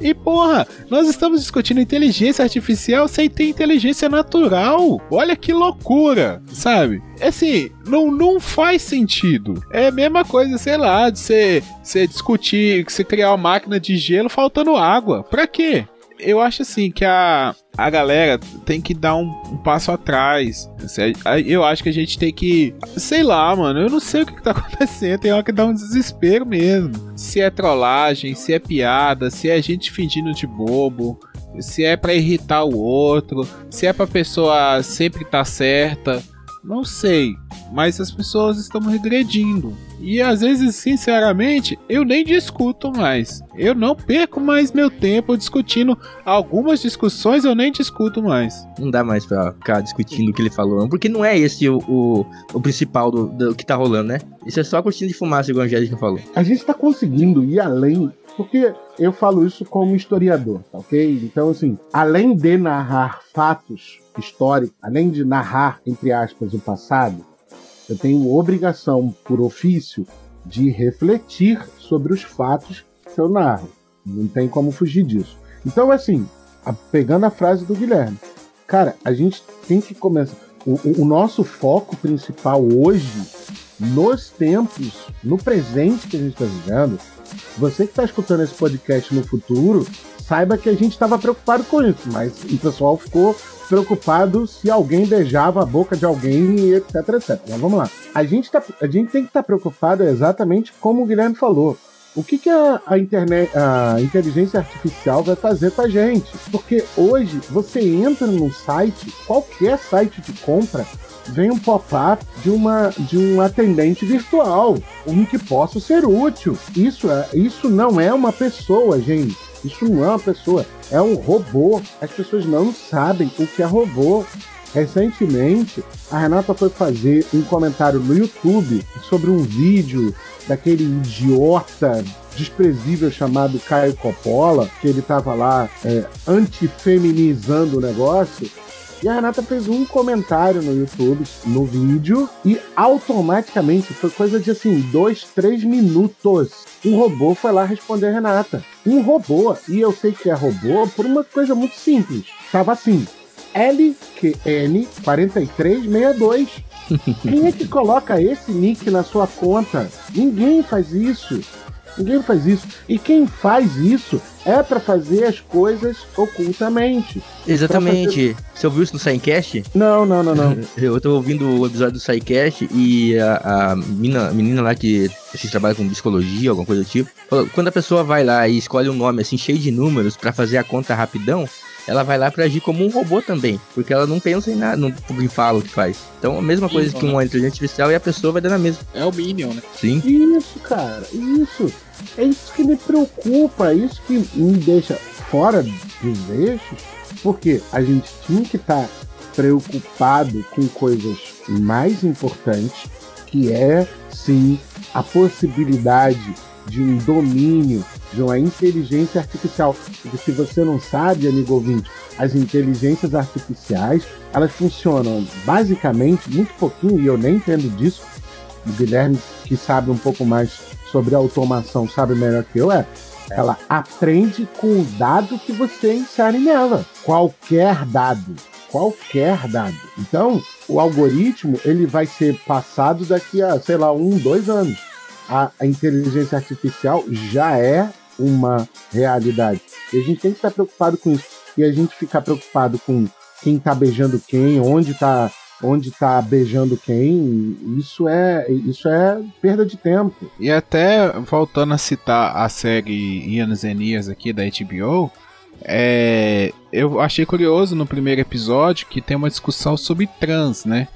E porra, nós estamos discutindo inteligência artificial sem ter inteligência natural. Olha que loucura, sabe? Assim, não, não faz sentido. É a mesma coisa, sei lá, de você, discutir, você criar uma máquina de gelo faltando água. Pra quê? Eu acho assim que a, a galera tem que dar um, um, passo atrás. Eu acho que a gente tem que. Sei lá, mano. Eu não sei o que, que tá acontecendo. Tem hora que dá um desespero mesmo. Se é trollagem, se é piada, se é gente fingindo de bobo. Se é para irritar o outro, se é pra pessoa sempre estar tá certa. Não sei, mas as pessoas estão regredindo. E às vezes, sinceramente, eu nem discuto mais. Eu não perco mais meu tempo discutindo. Algumas discussões eu nem discuto mais. Não dá mais pra ficar discutindo o que ele falou, porque não é esse o, o, o principal do, do, que tá rolando, né? Isso é só a cortina de fumaça, igual a Angélica falou. A gente tá conseguindo ir além, porque eu falo isso como historiador, tá ok? Então, assim, além de narrar fatos histórico, além de narrar, entre aspas, o passado, eu tenho obrigação, por ofício, de refletir sobre os fatos que eu narro. Não tem como fugir disso. Então, assim, a, pegando a frase do Guilherme, cara, a gente tem que começar. O, o nosso foco principal hoje, nos tempos, no presente que a gente está vivendo, você que está escutando esse podcast no futuro, saiba que a gente estava preocupado com isso, mas o pessoal ficou preocupado se alguém beijava a boca de alguém e etc, etc. Mas vamos lá. A gente, tá, a gente tem que estar tá preocupado exatamente como o Guilherme falou. O que, que a, a, internet, a inteligência artificial vai fazer com a gente? Porque hoje você entra num site, qualquer site de compra, vem um pop-up de, uma, de um atendente virtual, um que possa ser útil. Isso, é, isso não é uma pessoa, gente. Isso não é uma pessoa, é um robô. As pessoas não sabem o que é robô. Recentemente, a Renata foi fazer um comentário no YouTube sobre um vídeo daquele idiota desprezível chamado Caio Coppola, que ele estava lá é, antifeminizando o negócio. E a Renata fez um comentário no YouTube, no vídeo, e automaticamente, foi coisa de assim, dois, três minutos. Um robô foi lá responder a Renata. Um robô, e eu sei que é robô por uma coisa muito simples. Tava assim, LQN4362. Quem é que coloca esse nick na sua conta? Ninguém faz isso. Ninguém faz isso. E quem faz isso é para fazer as coisas ocultamente. Exatamente. Você ouviu isso no Sidecast? Não, não, não, não. Eu tô ouvindo o episódio do Sidecast e a, a menina, a menina lá que se trabalha com psicologia, alguma coisa do tipo, falou, quando a pessoa vai lá e escolhe um nome assim cheio de números para fazer a conta rapidão, ela vai lá para agir como um robô também, porque ela não pensa em nada, não fala o que faz. Então a mesma coisa Sim, que uma inteligência artificial e a pessoa vai dar na mesma. É o Minion, né? Sim. Isso, cara, isso. É isso que me preocupa, é isso que me deixa fora dos eixos, porque a gente tinha que estar tá preocupado com coisas mais importantes, que é sim a possibilidade de um domínio de uma inteligência artificial. Porque se você não sabe, amigo ouvinte, as inteligências artificiais, elas funcionam basicamente, muito pouquinho, e eu nem entendo disso, o Guilherme, que sabe um pouco mais sobre automação, sabe melhor que eu, é ela aprende com o dado que você insere nela. Qualquer dado. Qualquer dado. Então, o algoritmo ele vai ser passado daqui a, sei lá, um, dois anos. A, a inteligência artificial já é uma realidade. E a gente tem que estar preocupado com isso. E a gente ficar preocupado com quem está beijando quem, onde está onde tá beijando quem, isso é isso é perda de tempo. E até voltando a citar a série Ian Zenias aqui da HBO, é, eu achei curioso no primeiro episódio que tem uma discussão sobre trans, né?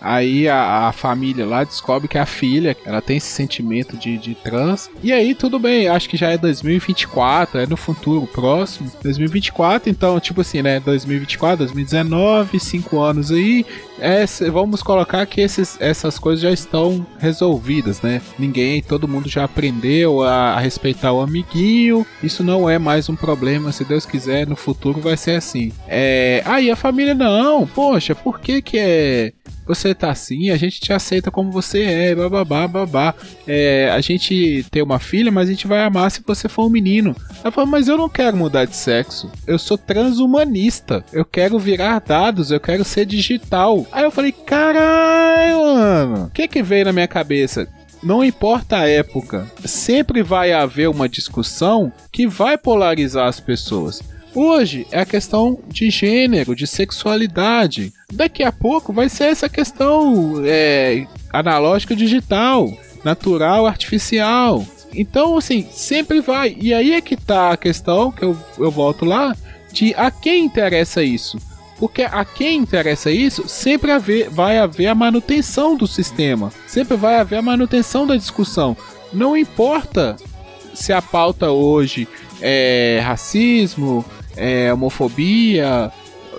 Aí a, a, família lá descobre que a filha, ela tem esse sentimento de, de trans. E aí tudo bem, acho que já é 2024, é no futuro próximo. 2024, então, tipo assim, né? 2024, 2019, 5 anos aí. É, vamos colocar que esses, essas coisas já estão resolvidas, né? Ninguém, todo mundo já aprendeu a, a respeitar o amiguinho. Isso não é mais um problema. Se Deus quiser, no futuro vai ser assim. É, aí a família, não, poxa, por que que é você tá assim, a gente te aceita como você é, bababá, babá. É, a gente tem uma filha, mas a gente vai amar se você for um menino. Ela falou, mas eu não quero mudar de sexo. Eu sou transhumanista. Eu quero virar dados, eu quero ser digital. Aí eu falei, caralho, mano. O que que veio na minha cabeça? não importa a época, sempre vai haver uma discussão que vai polarizar as pessoas. Hoje é a questão de gênero, de sexualidade. Daqui a pouco vai ser essa questão é, analógica digital, natural artificial. Então, assim, sempre vai. E aí é que tá a questão, que eu, eu volto lá, de a quem interessa isso. Porque a quem interessa isso, sempre haver, vai haver a manutenção do sistema. Sempre vai haver a manutenção da discussão. Não importa se a pauta hoje é racismo, é, homofobia,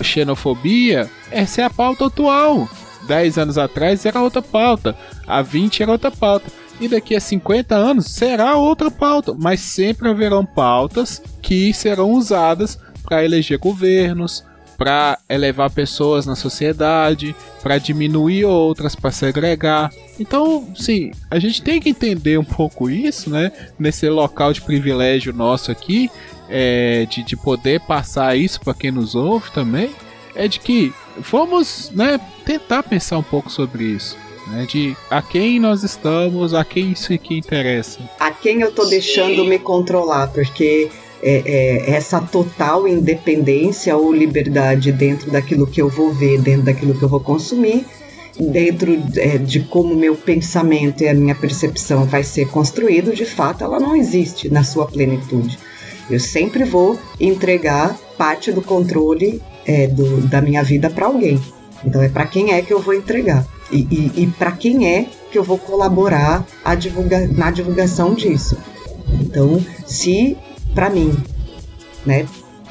xenofobia, essa é a pauta atual. 10 anos atrás era outra pauta, há 20 era outra pauta. E daqui a 50 anos será outra pauta, mas sempre haverão pautas que serão usadas para eleger governos, para elevar pessoas na sociedade, para diminuir outras, para segregar. Então, sim, a gente tem que entender um pouco isso, né? Nesse local de privilégio nosso aqui, é, de, de poder passar isso para quem nos ouve também, é de que vamos né, tentar pensar um pouco sobre isso. Né, de a quem nós estamos, a quem isso aqui interessa. A quem eu tô deixando me controlar, porque é, é, essa total independência ou liberdade dentro daquilo que eu vou ver, dentro daquilo que eu vou consumir, dentro é, de como meu pensamento e a minha percepção vai ser construído, de fato, ela não existe na sua plenitude. Eu sempre vou entregar parte do controle é, do, da minha vida para alguém. Então é para quem é que eu vou entregar e, e, e para quem é que eu vou colaborar divulga, na divulgação disso. Então, se para mim, né,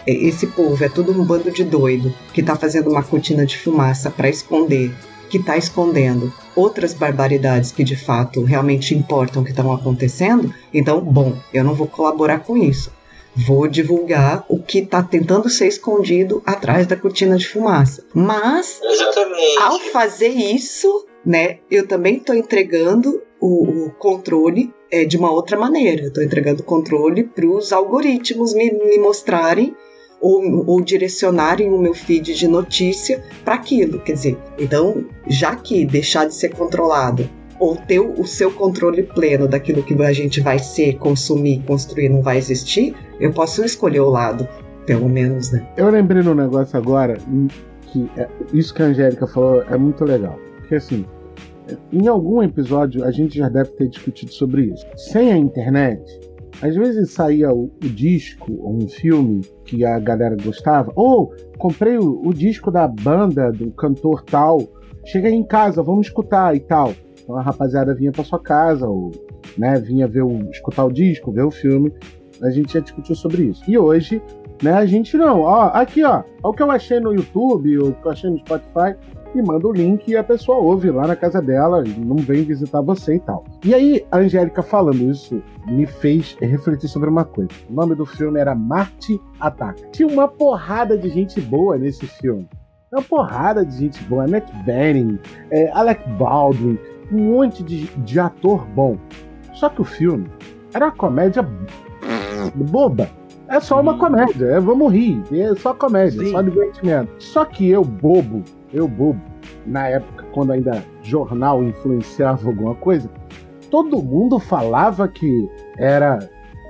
esse povo é todo um bando de doido que está fazendo uma cortina de fumaça para esconder, que está escondendo outras barbaridades que de fato realmente importam que estão acontecendo, então, bom, eu não vou colaborar com isso. Vou divulgar o que está tentando ser escondido atrás da cortina de fumaça. Mas, Exatamente. ao fazer isso, né, eu também estou entregando o, o controle é, de uma outra maneira. Eu estou entregando o controle para os algoritmos me, me mostrarem ou, ou direcionarem o meu feed de notícia para aquilo. Quer dizer, então, já que deixar de ser controlado ou ter o seu controle pleno daquilo que a gente vai ser, consumir, construir não vai existir, eu posso escolher o lado, pelo menos, né? Eu lembrei num negócio agora que é- isso que a Angélica falou é muito legal. Porque assim, em algum episódio a gente já deve ter discutido sobre isso. Sem a internet, às vezes saía o, o disco ou um filme que a galera gostava, ou comprei o, o disco da banda, do cantor tal, cheguei em casa, vamos escutar e tal. Então a rapaziada vinha pra sua casa, ou né, vinha ver o, escutar o disco, ver o filme. A gente já discutiu sobre isso. E hoje, né, a gente não. Ó, aqui, ó. Ó o que eu achei no YouTube, o que eu achei no Spotify. E manda o link e a pessoa ouve lá na casa dela, não vem visitar você e tal. E aí, a Angélica falando isso me fez refletir sobre uma coisa. O nome do filme era Marte Ataca. Tinha uma porrada de gente boa nesse filme. Uma porrada de gente boa. Annette Bening, é, Alec Baldwin, um monte de, de ator bom. Só que o filme era uma comédia boba. É só uma comédia, é, vamos rir, é só comédia, Sim. só divertimento. Só que eu, bobo, eu bobo, na época, quando ainda jornal influenciava alguma coisa, todo mundo falava que era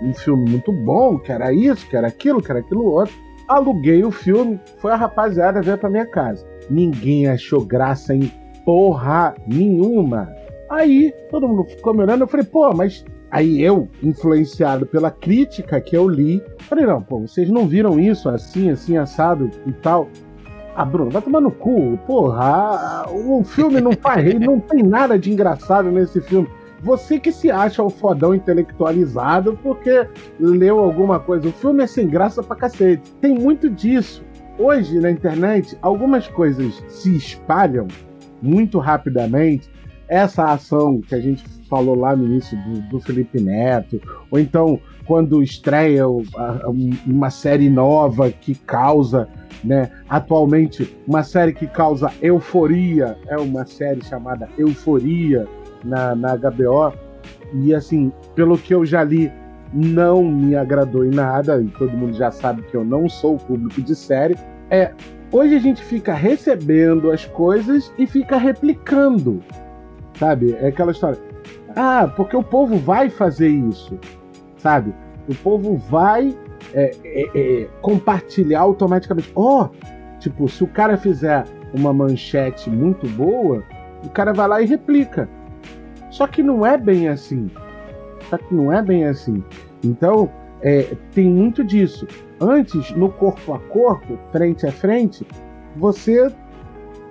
um filme muito bom, que era isso, que era aquilo, que era aquilo outro. Aluguei o filme, foi a rapaziada ver pra minha casa. Ninguém achou graça em porra nenhuma. Aí todo mundo ficou me olhando, eu falei, pô, mas aí eu, influenciado pela crítica que eu li, falei, não, pô, vocês não viram isso assim, assim, assado e tal. Ah, Bruno, vai tomar no cu. Porra, o filme não faz não tem nada de engraçado nesse filme. Você que se acha o fodão intelectualizado porque leu alguma coisa. O filme é sem graça pra cacete. Tem muito disso. Hoje, na internet, algumas coisas se espalham muito rapidamente. Essa ação que a gente falou lá no início do, do Felipe Neto, ou então quando estreia um- uma série nova que causa, né, atualmente, uma série que causa euforia, é uma série chamada Euforia na, na HBO, e assim, pelo que eu já li, não me agradou em nada, e todo mundo já sabe que eu não sou público de série, é hoje a gente fica recebendo as coisas e fica replicando. Sabe? É aquela história. Ah, porque o povo vai fazer isso. Sabe? O povo vai é, é, é, compartilhar automaticamente. Ó, tipo, se o cara fizer uma manchete muito boa, o cara vai lá e replica. Só que não é bem assim. Só que não é bem assim. Então, é, tem muito disso. Antes, no corpo a corpo, frente a frente, você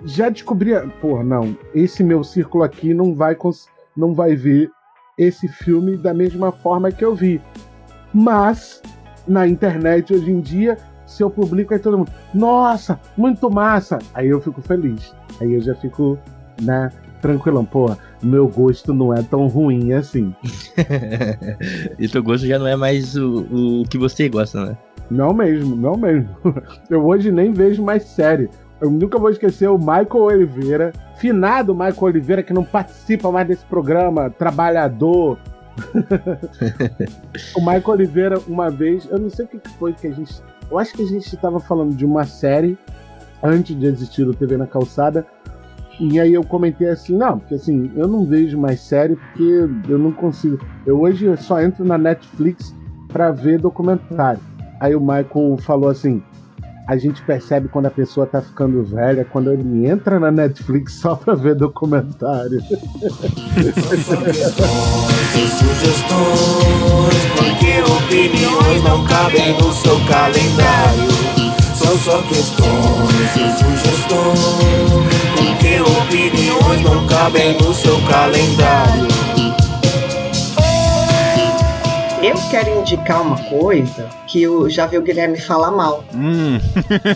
já descobria, pô, não, esse meu círculo aqui não vai não vai ver esse filme da mesma forma que eu vi. Mas na internet hoje em dia, se eu publico todo mundo, nossa, muito massa. Aí eu fico feliz. Aí eu já fico, né, tranquilão, pô, meu gosto não é tão ruim assim. e teu gosto já não é mais o, o que você gosta, né? Não mesmo, não mesmo. Eu hoje nem vejo mais série. Eu nunca vou esquecer o Michael Oliveira, finado Michael Oliveira, que não participa mais desse programa, trabalhador. o Michael Oliveira, uma vez, eu não sei o que que foi que a gente. Eu acho que a gente estava falando de uma série antes de existir o TV na Calçada. E aí eu comentei assim, não, porque assim, eu não vejo mais série porque eu não consigo. Eu hoje só entro na Netflix pra ver documentário. Aí o Michael falou assim: a gente percebe quando a pessoa tá ficando velha, quando ele entra na Netflix só pra ver documentário. sugestões, porque opiniões não cabem no seu calendário. São só questões e sugestões, porque opiniões não cabem no seu calendário. Eu quero indicar uma coisa que eu já vi o Guilherme falar mal. Hum.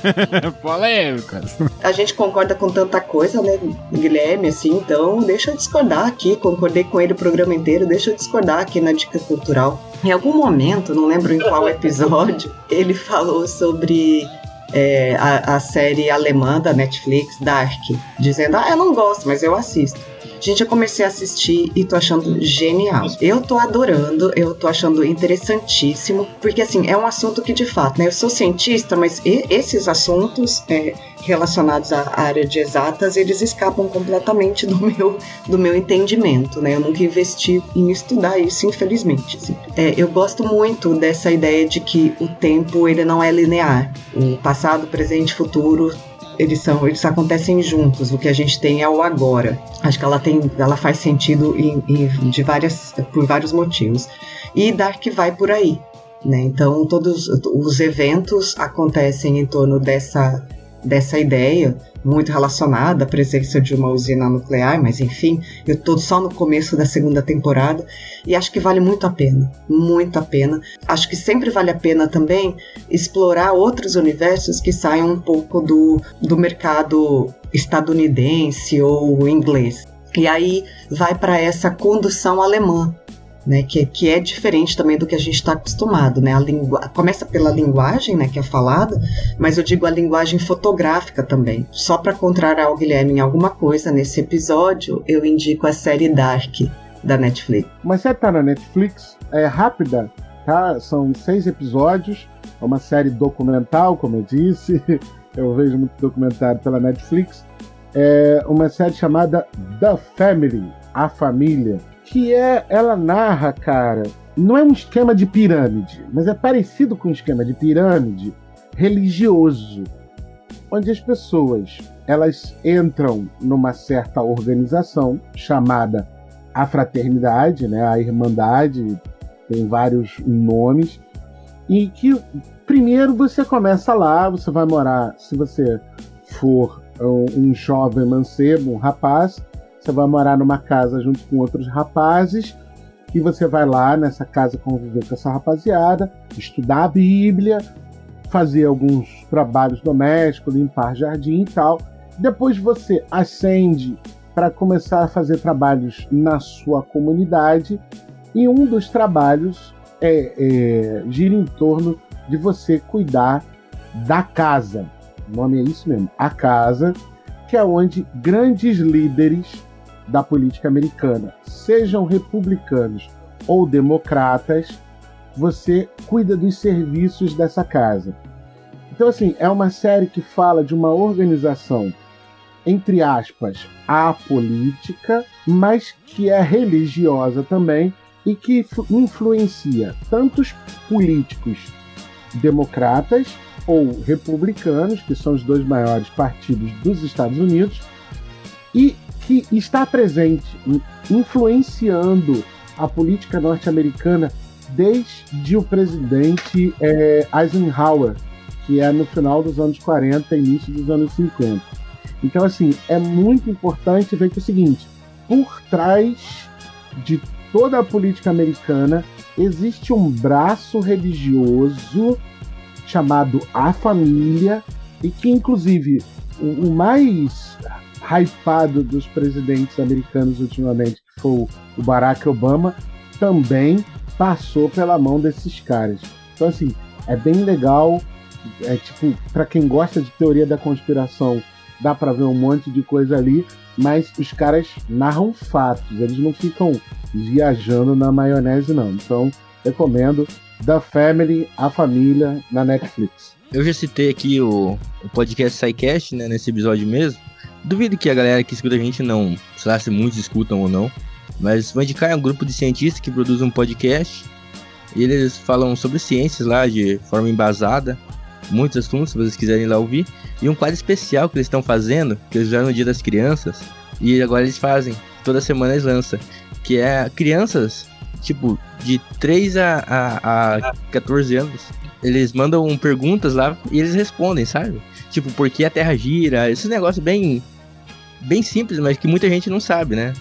Polêmicas. A gente concorda com tanta coisa, né, Guilherme, assim, então deixa eu discordar aqui. Concordei com ele o programa inteiro, deixa eu discordar aqui na dica cultural. Em algum momento, não lembro em qual episódio, ele falou sobre é, a, a, série alemã da Netflix, Dark, dizendo: Ah, eu não gosto, mas eu assisto. Gente, eu comecei a assistir e tô achando genial. Eu tô adorando, eu tô achando interessantíssimo, porque assim, é um assunto que de fato, né? Eu sou cientista, mas esses assuntos é, relacionados à área de exatas, eles escapam completamente do meu, do meu entendimento, né? Eu nunca investi em estudar isso, infelizmente. Assim. É, eu gosto muito dessa ideia de que o tempo ele não é linear. O passado, presente futuro eles são, eles acontecem juntos. O que a gente tem é o agora. Acho que ela tem, ela faz sentido em, em, de várias, por vários motivos. E Dark vai por aí, né? Então todos os eventos acontecem em torno dessa dessa ideia muito relacionada à presença de uma usina nuclear, mas enfim, eu estou só no começo da segunda temporada e acho que vale muito a pena, muito a pena. Acho que sempre vale a pena também explorar outros universos que saiam um pouco do, do mercado estadunidense ou inglês. E aí vai para essa condução alemã, né, que, que é diferente também do que a gente está acostumado, né? A começa pela linguagem, né, que é falada, mas eu digo a linguagem fotográfica também. Só para contrariar o Guilherme em alguma coisa nesse episódio, eu indico a série Dark da Netflix. Mas você tá na Netflix, é rápida, tá? São seis episódios, é uma série documental, como eu disse. eu vejo muito documentário pela Netflix. É uma série chamada The Family, a família que é, ela narra, cara, não é um esquema de pirâmide, mas é parecido com um esquema de pirâmide religioso, onde as pessoas elas entram numa certa organização chamada a fraternidade, né, a irmandade, tem vários nomes, e que primeiro você começa lá, você vai morar, se você for um, um jovem mancebo, um rapaz, você vai morar numa casa junto com outros rapazes e você vai lá nessa casa conviver com essa rapaziada, estudar a Bíblia, fazer alguns trabalhos domésticos, limpar jardim e tal. Depois você ascende para começar a fazer trabalhos na sua comunidade e um dos trabalhos é, é, gira em torno de você cuidar da casa. O nome é isso mesmo, a casa, que é onde grandes líderes da política americana, sejam republicanos ou democratas, você cuida dos serviços dessa casa. Então, assim, é uma série que fala de uma organização, entre aspas, apolítica, mas que é religiosa também e que influencia tantos políticos democratas ou republicanos, que são os dois maiores partidos dos Estados Unidos, e que está presente, influenciando a política norte-americana desde o presidente é, Eisenhower, que é no final dos anos 40 início dos anos 50. Então, assim, é muito importante ver que é o seguinte: por trás de toda a política americana existe um braço religioso chamado a família e que, inclusive, o, o mais hypado dos presidentes americanos ultimamente, que foi o Barack Obama, também passou pela mão desses caras. Então, assim, é bem legal. É tipo, para quem gosta de teoria da conspiração, dá para ver um monte de coisa ali, mas os caras narram fatos, eles não ficam viajando na maionese, não. Então, recomendo The Family, A Família, na Netflix. Eu já citei aqui o, o podcast SciCast, né, nesse episódio mesmo. Duvido que a galera que escuta a gente não, sei lá se muitos escutam ou não, mas vou indicar um grupo de cientistas que produz um podcast. E eles falam sobre ciências lá de forma embasada, muitos assuntos, se vocês quiserem ir lá ouvir. E um quadro especial que eles estão fazendo, que eles fizeram no Dia das Crianças, e agora eles fazem, toda semana eles lançam, que é crianças, tipo, de 3 a, a, a 14 anos. Eles mandam perguntas lá e eles respondem, sabe? Tipo, por que a Terra gira? Esse negócio bem bem simples, mas que muita gente não sabe, né?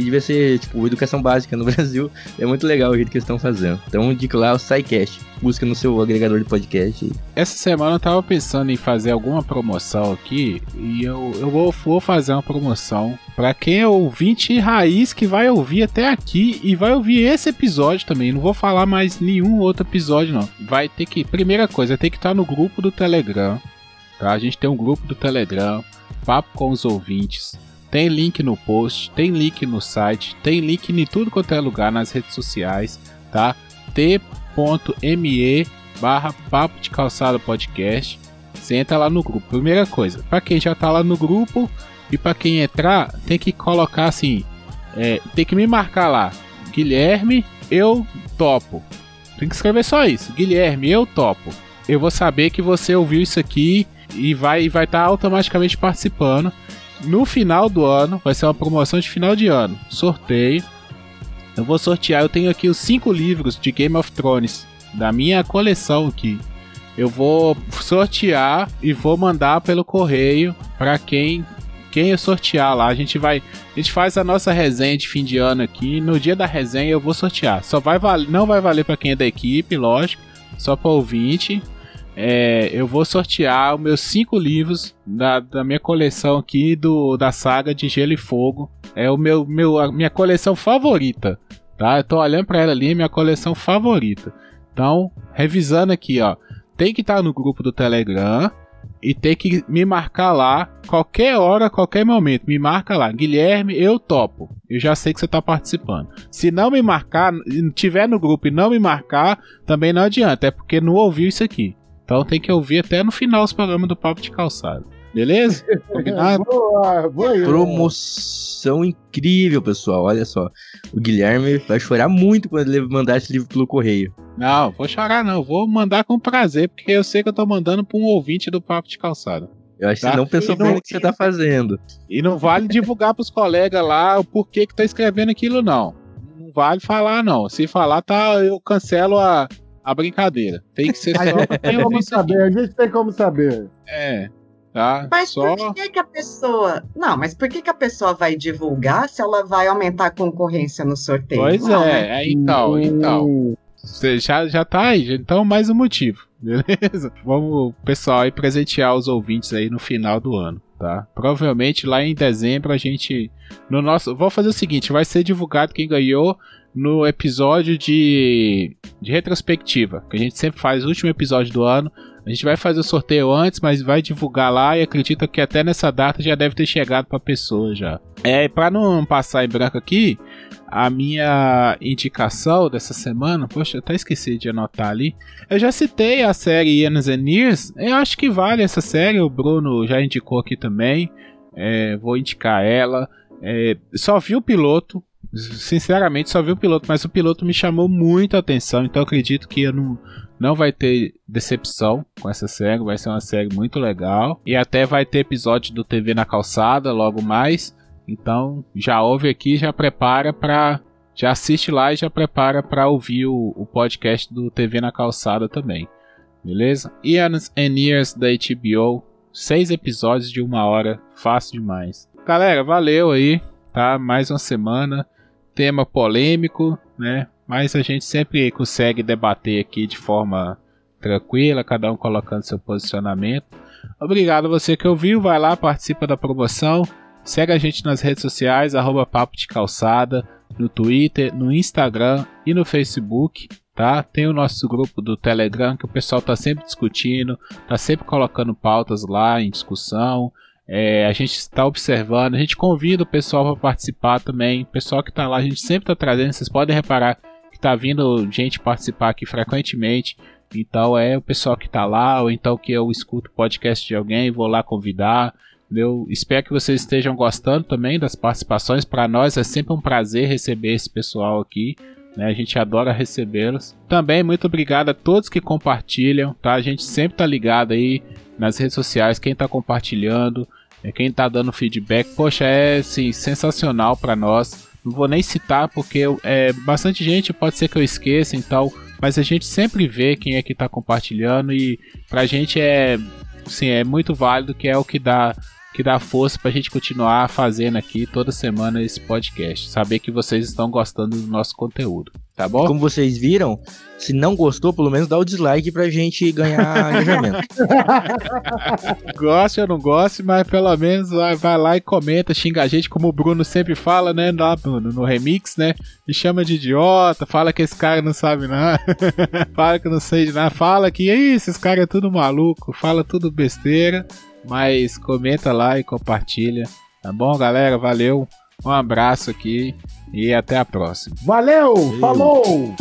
que devia ser, tipo, educação básica no Brasil. É muito legal o jeito que eles estão fazendo. Então, indico lá o SciCast. Busca no seu agregador de podcast. Essa semana eu tava pensando em fazer alguma promoção aqui e eu, eu vou, vou fazer uma promoção para quem é ouvinte raiz que vai ouvir até aqui e vai ouvir esse episódio também. Não vou falar mais nenhum outro episódio, não. Vai ter que. Primeira coisa, tem que estar no grupo do Telegram. Tá? A gente tem um grupo do Telegram, papo com os ouvintes. Tem link no post, tem link no site, tem link em tudo quanto é lugar nas redes sociais, tá? t.me barra papo de calçada podcast. Você entra lá no grupo. Primeira coisa, para quem já tá lá no grupo e para quem entrar, tem que colocar assim, é, tem que me marcar lá, Guilherme, eu topo. Tem que escrever só isso, Guilherme, eu topo. Eu vou saber que você ouviu isso aqui e vai vai estar tá automaticamente participando. No final do ano, vai ser uma promoção de final de ano. Sorteio. Eu vou sortear, eu tenho aqui os cinco livros de Game of Thrones da minha coleção aqui. Eu vou sortear e vou mandar pelo correio para quem quem eu sortear lá. A gente vai, a gente faz a nossa resenha de fim de ano aqui. No dia da resenha eu vou sortear. Só vai valer, não vai valer para quem é da equipe, lógico, só para ouvinte é, eu vou sortear os meus cinco livros da, da minha coleção aqui do, da saga de Gelo e Fogo. É o meu, meu a minha coleção favorita, tá? Eu tô olhando para ela ali, é minha coleção favorita. Então, revisando aqui, ó, tem que estar tá no grupo do Telegram e tem que me marcar lá qualquer hora, qualquer momento. Me marca lá, Guilherme, eu topo. Eu já sei que você está participando. Se não me marcar, tiver no grupo e não me marcar, também não adianta, é porque não ouviu isso aqui. Então tem que ouvir até no final os programas do Papo de Calçado. Beleza? Combinado? boa, boa, Promoção incrível, pessoal. Olha só. O Guilherme vai chorar muito quando ele mandar esse livro pelo correio. Não, vou chorar não. Vou mandar com prazer, porque eu sei que eu tô mandando pra um ouvinte do Papo de Calçado. Eu acho tá? que você não pensou bem no que você tá fazendo. E não vale divulgar pros colegas lá o porquê que tá escrevendo aquilo, não. Não vale falar, não. Se falar, tá, eu cancelo a, a brincadeira. Tem que ser só. tem como saber, a gente tem como saber. É. Tá? Mas só... por que, que a pessoa. Não, mas por que, que a pessoa vai divulgar se ela vai aumentar a concorrência no sorteio? Pois não, é, né? é, então, então. Você já, já tá aí, então mais um motivo, beleza? Vamos, pessoal, aí presentear os ouvintes aí no final do ano, tá? Provavelmente lá em dezembro a gente. No nosso. Vou fazer o seguinte: vai ser divulgado quem ganhou no episódio de, de retrospectiva, que a gente sempre faz o último episódio do ano. A gente vai fazer o sorteio antes, mas vai divulgar lá e acredito que até nessa data já deve ter chegado para pessoa já. É, para não passar em branco aqui, a minha indicação dessa semana, poxa, eu até esqueci de anotar ali. Eu já citei a série Years and Years, eu acho que vale essa série, o Bruno já indicou aqui também. É, vou indicar ela. É, só vi o piloto, Sinceramente, só vi o piloto, mas o piloto me chamou muito a atenção, então acredito que eu não, não vai ter decepção com essa série, vai ser uma série muito legal. E até vai ter episódio do TV na calçada logo mais. Então já ouve aqui, já prepara para já assiste lá e já prepara para ouvir o, o, podcast do TV na calçada também. Beleza? Ians and Years da HBO, seis episódios de uma hora, fácil demais. Galera, valeu aí, tá? Mais uma semana tema polêmico, né? Mas a gente sempre consegue debater aqui de forma tranquila, cada um colocando seu posicionamento. Obrigado a você que ouviu, vai lá, participa da promoção. Segue a gente nas redes sociais, arroba Papo de Calçada, no Twitter, no Instagram e no Facebook, tá? Tem o nosso grupo do Telegram que o pessoal tá sempre discutindo, tá sempre colocando pautas lá em discussão. É, a gente está observando, a gente convida o pessoal para participar também. O pessoal que está lá, a gente sempre está trazendo. Vocês podem reparar que está vindo gente participar aqui frequentemente. Então é o pessoal que está lá, ou então que eu escuto podcast de alguém, vou lá convidar. Eu espero que vocês estejam gostando também das participações. Para nós é sempre um prazer receber esse pessoal aqui. Né? A gente adora recebê-los. Também muito obrigado a todos que compartilham, tá? A gente sempre tá ligado aí nas redes sociais, quem tá compartilhando, é quem tá dando feedback, poxa, é assim, sensacional para nós. Não vou nem citar porque é bastante gente, pode ser que eu esqueça e tal, mas a gente sempre vê quem é que tá compartilhando e pra gente é, assim, é muito válido que é o que dá que dá força pra gente continuar fazendo aqui toda semana esse podcast. Saber que vocês estão gostando do nosso conteúdo, tá bom? Como vocês viram, se não gostou, pelo menos dá o dislike pra gente ganhar engajamento. Goste ou não goste, mas pelo menos vai, vai lá e comenta, xinga a gente, como o Bruno sempre fala, né? Lá no, no remix, né? Me chama de idiota, fala que esse cara não sabe nada, fala que não sei de nada, fala que "Ih, esses caras é tudo maluco, fala tudo besteira, mas comenta lá e compartilha, tá bom, galera? Valeu, um abraço aqui e até a próxima. Valeu! Falou!